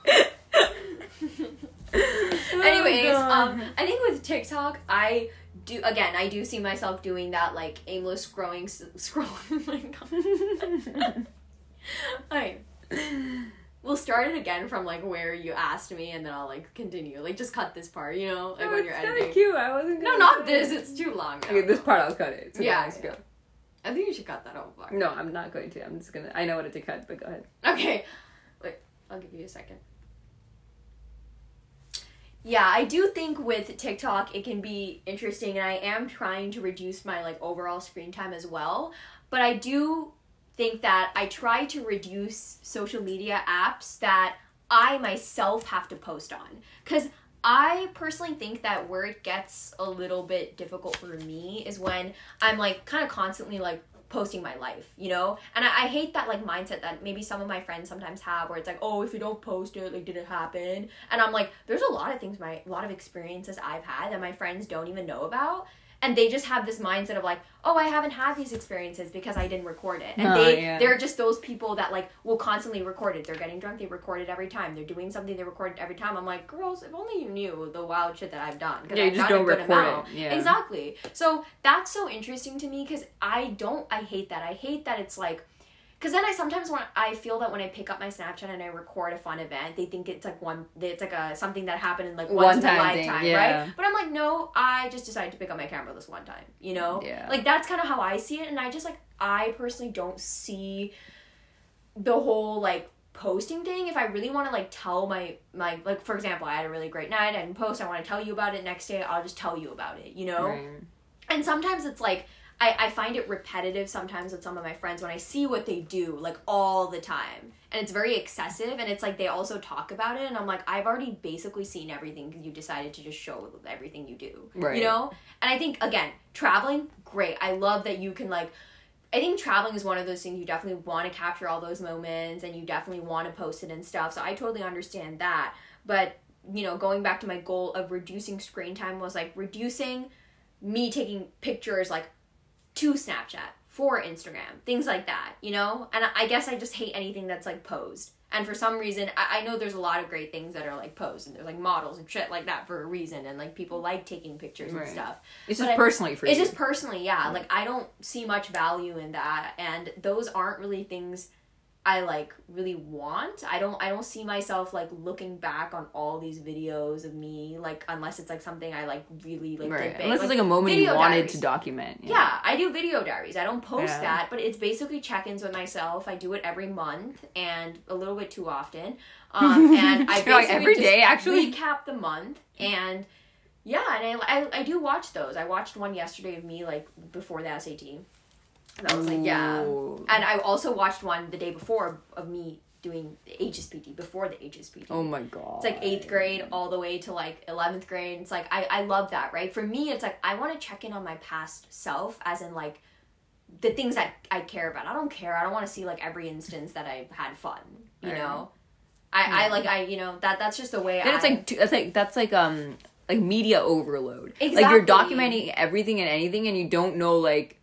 Speaker 2: Anyways,
Speaker 1: Oh,
Speaker 2: um, I think with TikTok, I do again. I do see myself doing that like aimless scrolling, s- scrolling. Oh my god. Alright. We'll start it again from like where you asked me, and then I'll like continue. Like just cut this part, you know, like
Speaker 1: Oh,
Speaker 2: when you're editing.
Speaker 1: cute. I wasn't.
Speaker 2: No, not this.
Speaker 1: it.
Speaker 2: It's too long.
Speaker 1: Okay, this part I'll cut it. So
Speaker 2: Yeah,
Speaker 1: let's
Speaker 2: yeah.
Speaker 1: go.
Speaker 2: I think you should cut that whole part.
Speaker 1: No, I'm not going to. I'm just gonna. I know what to cut, but go ahead.
Speaker 2: Okay. Wait, I'll give you a second. Yeah, I do think with TikTok it can be interesting and I am trying to reduce my like overall screen time as well. But I do think that I try to reduce social media apps that I myself have to post on cuz I personally think that where it gets a little bit difficult for me is when I'm like kind of constantly like posting my life, you know? And I, I hate that like mindset that maybe some of my friends sometimes have where it's like, oh, if you don't post it, like, did it happen? And I'm like, there's a lot of things, my, a lot of experiences I've had that my friends don't even know about. And they just have this mindset of like, oh, I haven't had these experiences because I didn't record it. And
Speaker 1: Oh,
Speaker 2: they,
Speaker 1: yeah.
Speaker 2: they're just those people that like will constantly record it. They're getting drunk, they record it every time. They're doing something, they record it every time. I'm like, girls, if only you knew the wild shit that I've done.
Speaker 1: Yeah,
Speaker 2: I've
Speaker 1: just don't record it. Yeah.
Speaker 2: Exactly. So that's so interesting to me because I don't, I hate that. I hate that it's like, because then I sometimes want, I feel that when I pick up my Snapchat and I record a fun event, they think it's like one, it's like a something that happened in like once in a
Speaker 1: One-time thing,
Speaker 2: lifetime,
Speaker 1: yeah.
Speaker 2: right? But I'm like, no, I just decided to pick up my camera this one time, you know?
Speaker 1: Yeah.
Speaker 2: Like that's kind of how I see it, and I just like, I personally don't see the whole like posting thing if i really want to like tell my my like for example i had a really great night and post i want to tell you about it next day i'll just tell you about it you know
Speaker 1: Right.
Speaker 2: and sometimes it's like I, I find it repetitive sometimes with some of my friends when I see what they do like all the time. And it's very excessive and it's like they also talk about it and I'm like, I've already basically seen everything you decided to just show everything you do.
Speaker 1: Right.
Speaker 2: You know? And I think again, traveling, great. I love that you can like I think traveling is one of those things you definitely want to capture all those moments and you definitely want to post it and stuff. So I totally understand that. But, you know, going back to my goal of reducing screen time was like reducing me taking pictures like to Snapchat, for Instagram, things like that, you know? And I- I guess I just hate anything that's like posed. And for some reason, I, I know there's a lot of great things that are like posed and there's like models and shit like that for a reason. And like people like taking pictures
Speaker 1: Right.
Speaker 2: and stuff.
Speaker 1: It's
Speaker 2: But
Speaker 1: just
Speaker 2: I-
Speaker 1: personally for
Speaker 2: It's
Speaker 1: you.
Speaker 2: It's just personally, yeah. Like I don't see much value in that, and those aren't really things I like really want. I don't. I don't see myself like looking back on all these videos of me, like unless it's like something I like really like.
Speaker 1: right.
Speaker 2: Did.
Speaker 1: Unless it's like a moment you wanted
Speaker 2: diaries.
Speaker 1: to document.
Speaker 2: Yeah, I do video diaries. I don't post
Speaker 1: Yeah.
Speaker 2: that, but it's basically check-ins with myself. I do it every month and a little bit too often. Um, and I
Speaker 1: like,
Speaker 2: basically
Speaker 1: every day, actually?
Speaker 2: recap the month and yeah, and I, I I do watch those. I watched one yesterday of me like before the SAT. That was like yeah,
Speaker 1: Ooh.
Speaker 2: and I also watched one the day before of me doing the HSPT before the HSPT.
Speaker 1: Oh my god.
Speaker 2: It's like eighth grade all the way to like 11th grade. It's like, I, I love that, right? For me, it's like, I want to check in on my past self, as in like the things that I care about. I don't care. I don't want to see like every instance that I had fun, you
Speaker 1: Right.
Speaker 2: know? I, I like, I, you know, that that's just the way I.
Speaker 1: it's like that's like that's like um like media overload. Like you're documenting everything and anything, and you don't know like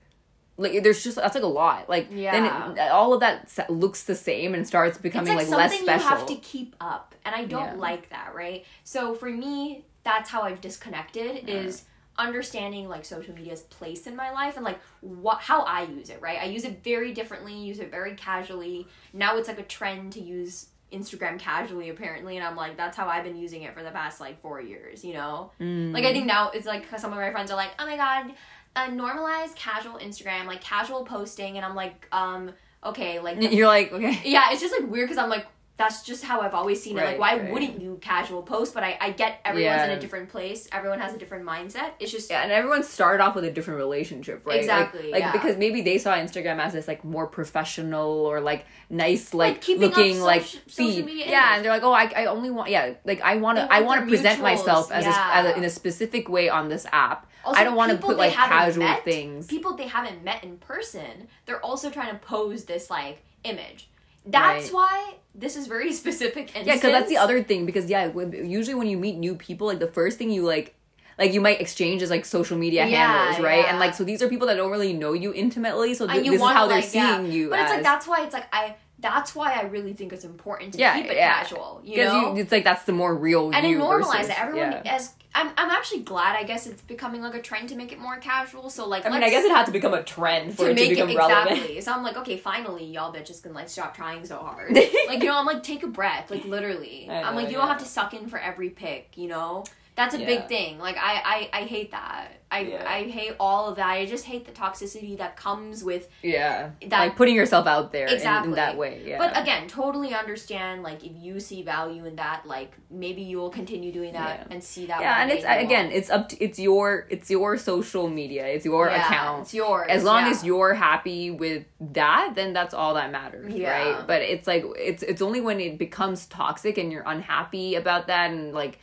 Speaker 1: like there's just that's like a lot. Like
Speaker 2: Yeah.
Speaker 1: then it, all of that looks the same and starts becoming
Speaker 2: it's like,
Speaker 1: like, less special
Speaker 2: you have to keep up and i don't
Speaker 1: Yeah.
Speaker 2: like that right? So for me that's how i've disconnected is understanding like social media's place in my life and like what how i use it right? I use it very differently use it very casually. Now it's like a trend to use instagram casually apparently and i'm like that's how i've been using it for the past like four years you know?
Speaker 1: Mm.
Speaker 2: like i think now it's like some of my friends are like oh my god uh, normalized casual instagram like casual posting and i'm like um okay like
Speaker 1: you're like okay.
Speaker 2: Yeah, it's just like weird because I'm like, that's just how I've always seen it. Like, why
Speaker 1: right.
Speaker 2: wouldn't you casual post? But I, I get everyone's in a different place. Everyone has a different mindset. It's just
Speaker 1: yeah and everyone started off with a different relationship right
Speaker 2: Exactly,
Speaker 1: like,
Speaker 2: yeah.
Speaker 1: because maybe they saw instagram as this like more professional or like nice
Speaker 2: Like,
Speaker 1: like, looking like
Speaker 2: social
Speaker 1: feed
Speaker 2: media
Speaker 1: yeah
Speaker 2: image.
Speaker 1: and they're like oh i, I only want yeah like i want to i
Speaker 2: want
Speaker 1: to present myself
Speaker 2: mutuals,
Speaker 1: as, a, as a, in a specific way on this app
Speaker 2: Also,
Speaker 1: i don't want to put like casual
Speaker 2: met,
Speaker 1: things
Speaker 2: people they haven't met in person. They're also trying to pose this like image. That's
Speaker 1: Right.
Speaker 2: why this is very specific. Instance.
Speaker 1: Yeah, because that's the other thing. Because yeah, usually when you meet new people, like the first thing you like, like you might exchange is like social media
Speaker 2: Yeah,
Speaker 1: handles, right?
Speaker 2: yeah.
Speaker 1: And like so these are people that don't really know you intimately, so th-
Speaker 2: you
Speaker 1: this is how
Speaker 2: to
Speaker 1: they're
Speaker 2: like, yeah.
Speaker 1: seeing you.
Speaker 2: But it's like that's why it's like I. That's why I really think it's important to
Speaker 1: Yeah,
Speaker 2: keep it
Speaker 1: yeah.
Speaker 2: casual. You know,
Speaker 1: you, it's like that's the more real
Speaker 2: and
Speaker 1: you
Speaker 2: it it. Everyone
Speaker 1: yeah.
Speaker 2: as I'm, I'm actually glad. I guess it's becoming like a trend to make it more casual. So like,
Speaker 1: I mean, I guess it had to become a trend for
Speaker 2: to
Speaker 1: it
Speaker 2: make
Speaker 1: to become
Speaker 2: it
Speaker 1: relevant.
Speaker 2: exactly. So I'm like, okay, finally, y'all bitches can like stop trying so hard. like you know, I'm like, take a breath. Like literally,
Speaker 1: I
Speaker 2: I'm like, you don't have to suck in for every pick. You know, that's a
Speaker 1: Yeah.
Speaker 2: big thing. Like I, I, I hate that. I,
Speaker 1: Yeah.
Speaker 2: I hate all of that. I just hate the toxicity that comes with
Speaker 1: Yeah,
Speaker 2: That-
Speaker 1: like putting yourself out there in-
Speaker 2: Exactly.
Speaker 1: in, that way. Yeah,
Speaker 2: But again, totally understand. Like, if you see value in that, like maybe you will continue doing that
Speaker 1: Yeah.
Speaker 2: and see that.
Speaker 1: yeah, and it's again, it's up to it's your it's your social media, it's your
Speaker 2: Yeah,
Speaker 1: account.
Speaker 2: It's yours.
Speaker 1: as long as you're happy with that then that's all that matters right but it's like it's it's only when it becomes toxic and you're unhappy about that and like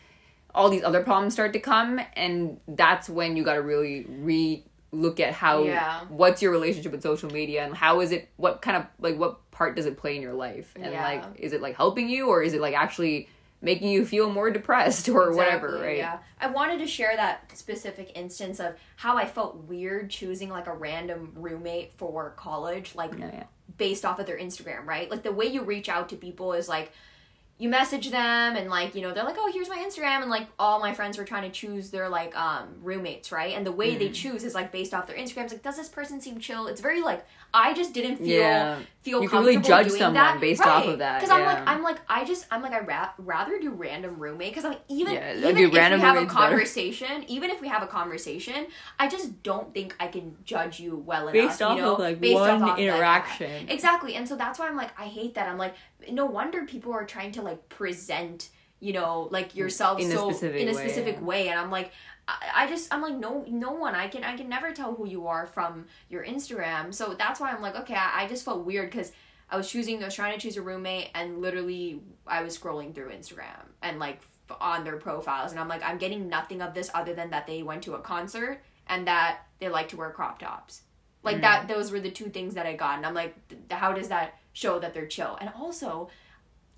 Speaker 1: all these other problems start to come and that's when you got to really re look at how
Speaker 2: Yeah.
Speaker 1: what's your relationship with social media and how is it what kind of like what part does it play in your life and
Speaker 2: Yeah.
Speaker 1: like is it like helping you or is it like actually making you feel more depressed or whatever right
Speaker 2: Yeah. I wanted to share that specific instance of how I felt weird choosing like a random roommate for college, like
Speaker 1: yeah.
Speaker 2: based off of their Instagram, right? Like the way you reach out to people is like you message them and like, you know, they're like, "Oh, here's my Instagram." And like all my friends were trying to choose their like um roommates, right? And the way
Speaker 1: Mm.
Speaker 2: they choose is like based off their Instagrams. Like, does this person seem chill? It's very like I just didn't feel
Speaker 1: Yeah.
Speaker 2: feel
Speaker 1: You can really
Speaker 2: comfortable
Speaker 1: judge
Speaker 2: doing
Speaker 1: someone
Speaker 2: that.
Speaker 1: based off of that,
Speaker 2: Because I'm like I'm like I just I'm like I ra- rather do random roommate because I'm even
Speaker 1: Yeah,
Speaker 2: even if we have a
Speaker 1: roommate's better.
Speaker 2: conversation, even if we have a conversation, I just don't think I can judge you well enough.
Speaker 1: based
Speaker 2: you
Speaker 1: off
Speaker 2: know,
Speaker 1: of like
Speaker 2: based
Speaker 1: one
Speaker 2: off of that.
Speaker 1: interaction
Speaker 2: Exactly. And so that's why I'm like, I hate that. I'm like, no wonder people are trying to like present, you know, like yourself
Speaker 1: In a
Speaker 2: so
Speaker 1: specific
Speaker 2: in a
Speaker 1: way,
Speaker 2: specific
Speaker 1: yeah.
Speaker 2: way. And I'm like, I, I just I'm like no no one I can I can never tell who you are from your Instagram. So that's why I'm like, okay, I, I just felt weird because I was choosing I was trying to choose a roommate and literally I was scrolling through Instagram and like f- on their profiles and I'm like I'm getting nothing of this other than that they went to a concert and that they like to wear crop tops. Like that mm. those were the two things that I got and I'm like th- how does that show that they're chill? And also,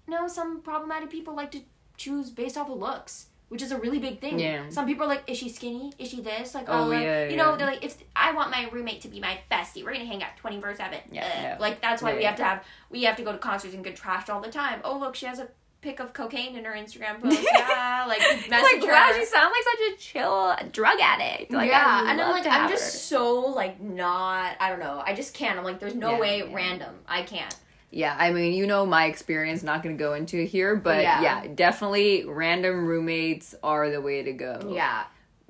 Speaker 2: you know, some problematic people like to choose based off of looks. Which is a really big thing.
Speaker 1: Yeah.
Speaker 2: Some people are like, is she skinny? Is she this? Like,
Speaker 1: Oh,
Speaker 2: oh,
Speaker 1: yeah,
Speaker 2: you know,
Speaker 1: yeah.
Speaker 2: they're like, if I want my roommate to be my bestie, we're gonna hang out twenty four seven.
Speaker 1: Yeah.
Speaker 2: Like that's why
Speaker 1: Yeah,
Speaker 2: we have to have we have to go to concerts and get trashed all the time. Oh look, she has a pic of cocaine in her Instagram post. yeah, like message
Speaker 1: like wow,
Speaker 2: her.
Speaker 1: she sounds like such a chill drug addict. Like,
Speaker 2: yeah, and I'm like, I'm just
Speaker 1: her.
Speaker 2: so like not. I don't know. I just can't. I'm like, there's no
Speaker 1: Yeah,
Speaker 2: way
Speaker 1: yeah.
Speaker 2: random. I can't.
Speaker 1: Yeah, I mean, you know my experience. Not going to go into it here, but
Speaker 2: Yeah.
Speaker 1: yeah. definitely random roommates are the way to go.
Speaker 2: Yeah,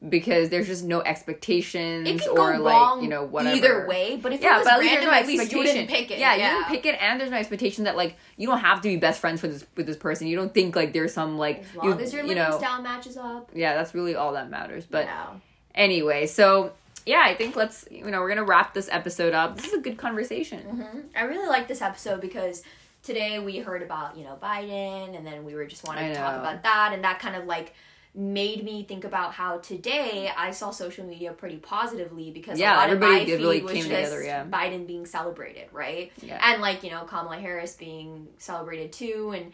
Speaker 1: because there's just no expectations
Speaker 2: it can
Speaker 1: or
Speaker 2: go
Speaker 1: like
Speaker 2: wrong
Speaker 1: you know whatever.
Speaker 2: either way. But if
Speaker 1: Yeah,
Speaker 2: it was
Speaker 1: but at least
Speaker 2: random,
Speaker 1: no
Speaker 2: at least you didn't pick it.
Speaker 1: Yeah, you didn't pick it, and there's no expectation that like you don't have to be best friends with this with this person. You don't think like there's some like
Speaker 2: As long
Speaker 1: you,
Speaker 2: as your
Speaker 1: you
Speaker 2: living
Speaker 1: know.
Speaker 2: style matches up.
Speaker 1: Yeah, that's really all that matters. But
Speaker 2: yeah.
Speaker 1: anyway, so yeah, I think let's you know we're gonna wrap this episode up. This is a good conversation.
Speaker 2: hmm I really like this episode because today we heard about you know Biden, and then we were just wanting to talk about that, and that kind of like made me think about how today I saw social media pretty positively because
Speaker 1: Yeah,
Speaker 2: a lot
Speaker 1: everybody
Speaker 2: of my
Speaker 1: did really
Speaker 2: was
Speaker 1: came
Speaker 2: just
Speaker 1: together, yeah.
Speaker 2: Biden being celebrated, right?
Speaker 1: Yeah.
Speaker 2: And like you know Kamala Harris being celebrated too, and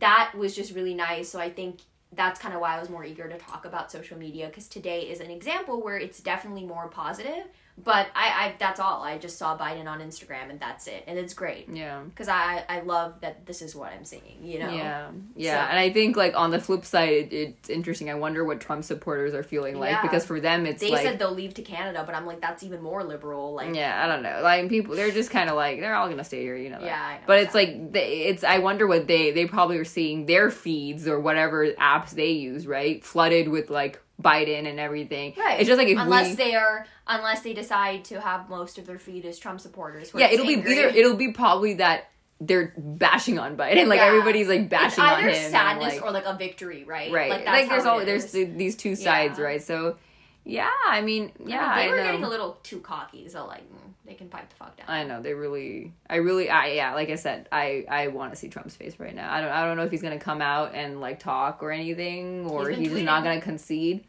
Speaker 2: that was just really nice. So I think that's kind of why I was more eager to talk about social media because today is an example where it's definitely more positive, But I, I that's all. I just saw Biden on Instagram and that's it. And it's great.
Speaker 1: Yeah.
Speaker 2: Because I, I love that this is what I'm seeing, you know?
Speaker 1: Yeah, yeah,
Speaker 2: So-
Speaker 1: and I think like on the flip side, it, it's interesting. I wonder what Trump supporters are feeling like
Speaker 2: Yeah.
Speaker 1: because for them, it's
Speaker 2: They
Speaker 1: like,
Speaker 2: said they'll leave to Canada, but I'm like, that's even more liberal. Like,
Speaker 1: yeah, I don't know. Like people, they're just kind of like they're all gonna stay here, you know. that.
Speaker 2: Yeah, know
Speaker 1: But it's
Speaker 2: that.
Speaker 1: like they, it's. I wonder what they they probably are seeing their feeds or whatever apps they use, right, flooded with like Biden and everything.
Speaker 2: Right.
Speaker 1: It's just like if
Speaker 2: unless
Speaker 1: we,
Speaker 2: they are, unless they decide to have most of their feed as Trump supporters.
Speaker 1: yeah, it'll be either it'll be probably that they're bashing on Biden, like
Speaker 2: Yeah.
Speaker 1: everybody's like bashing on him. and,
Speaker 2: sadness
Speaker 1: like,
Speaker 2: or like a victory, right?
Speaker 1: right
Speaker 2: Like,
Speaker 1: like, there's all there's these two sides
Speaker 2: Yeah.
Speaker 1: right so yeah i mean yeah
Speaker 2: I mean, they were getting a little too cocky, so like they can pipe the fuck down.
Speaker 1: i know they really i really i yeah like i said i i want to see trump's face right now i don't i don't know if he's gonna come out and like talk or anything or
Speaker 2: He's
Speaker 1: he's, just not gonna concede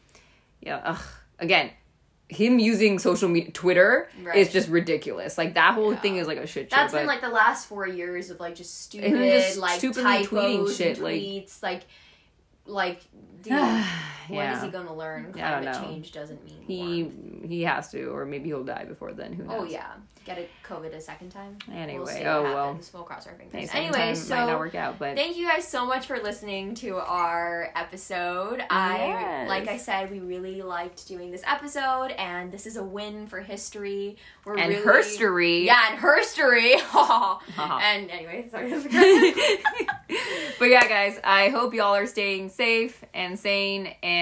Speaker 1: yeah ugh. again him using social media twitter
Speaker 2: Right.
Speaker 1: is just ridiculous like that whole
Speaker 2: Yeah.
Speaker 1: thing is like a shit show
Speaker 2: That's been like the last four years of like just stupid,
Speaker 1: just
Speaker 2: like
Speaker 1: stupidly
Speaker 2: typos,
Speaker 1: tweeting shit, like-
Speaker 2: tweets, like, like, dude, when
Speaker 1: yeah
Speaker 2: is he learn?
Speaker 1: Yeah, I don't
Speaker 2: Climate change doesn't mean
Speaker 1: he
Speaker 2: warmth.
Speaker 1: he has to or maybe he'll die before then who oh, knows
Speaker 2: Oh yeah, get a COVID a second time.
Speaker 1: Anyway,
Speaker 2: we'll see
Speaker 1: oh, well.
Speaker 2: We'll cross our fingers.
Speaker 1: Hey,
Speaker 2: anyway, so
Speaker 1: might not work out but
Speaker 2: Thank you guys so much for listening to our episode. I like I said, we really liked doing this episode, and this is a win for history. We're
Speaker 1: and
Speaker 2: really,
Speaker 1: herstory
Speaker 2: Yeah, and herstory. and anyway, sorry.
Speaker 1: but yeah, guys, I hope y'all are staying safe and sane and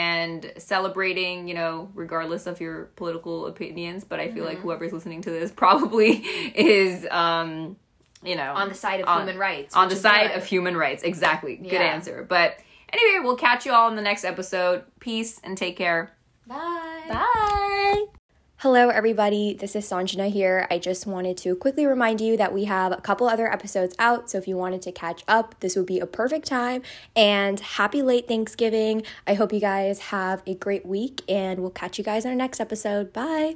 Speaker 1: celebrating, you know, regardless of your political opinions. But I feel like whoever's listening to this probably is, um, you know,
Speaker 2: on the side of
Speaker 1: On-
Speaker 2: human rights.
Speaker 1: on the side
Speaker 2: good.
Speaker 1: of human rights. Exactly. Good answer. But anyway, we'll catch you all in the next episode. Peace and take care.
Speaker 2: Bye.
Speaker 1: Bye.
Speaker 2: Hello, everybody. This is Sanjana here. I just wanted to quickly remind you that we have a couple other episodes out. So if you wanted to catch up, this would be a perfect time. And happy late Thanksgiving. I hope you guys have a great week, and we'll catch you guys in our next episode. Bye.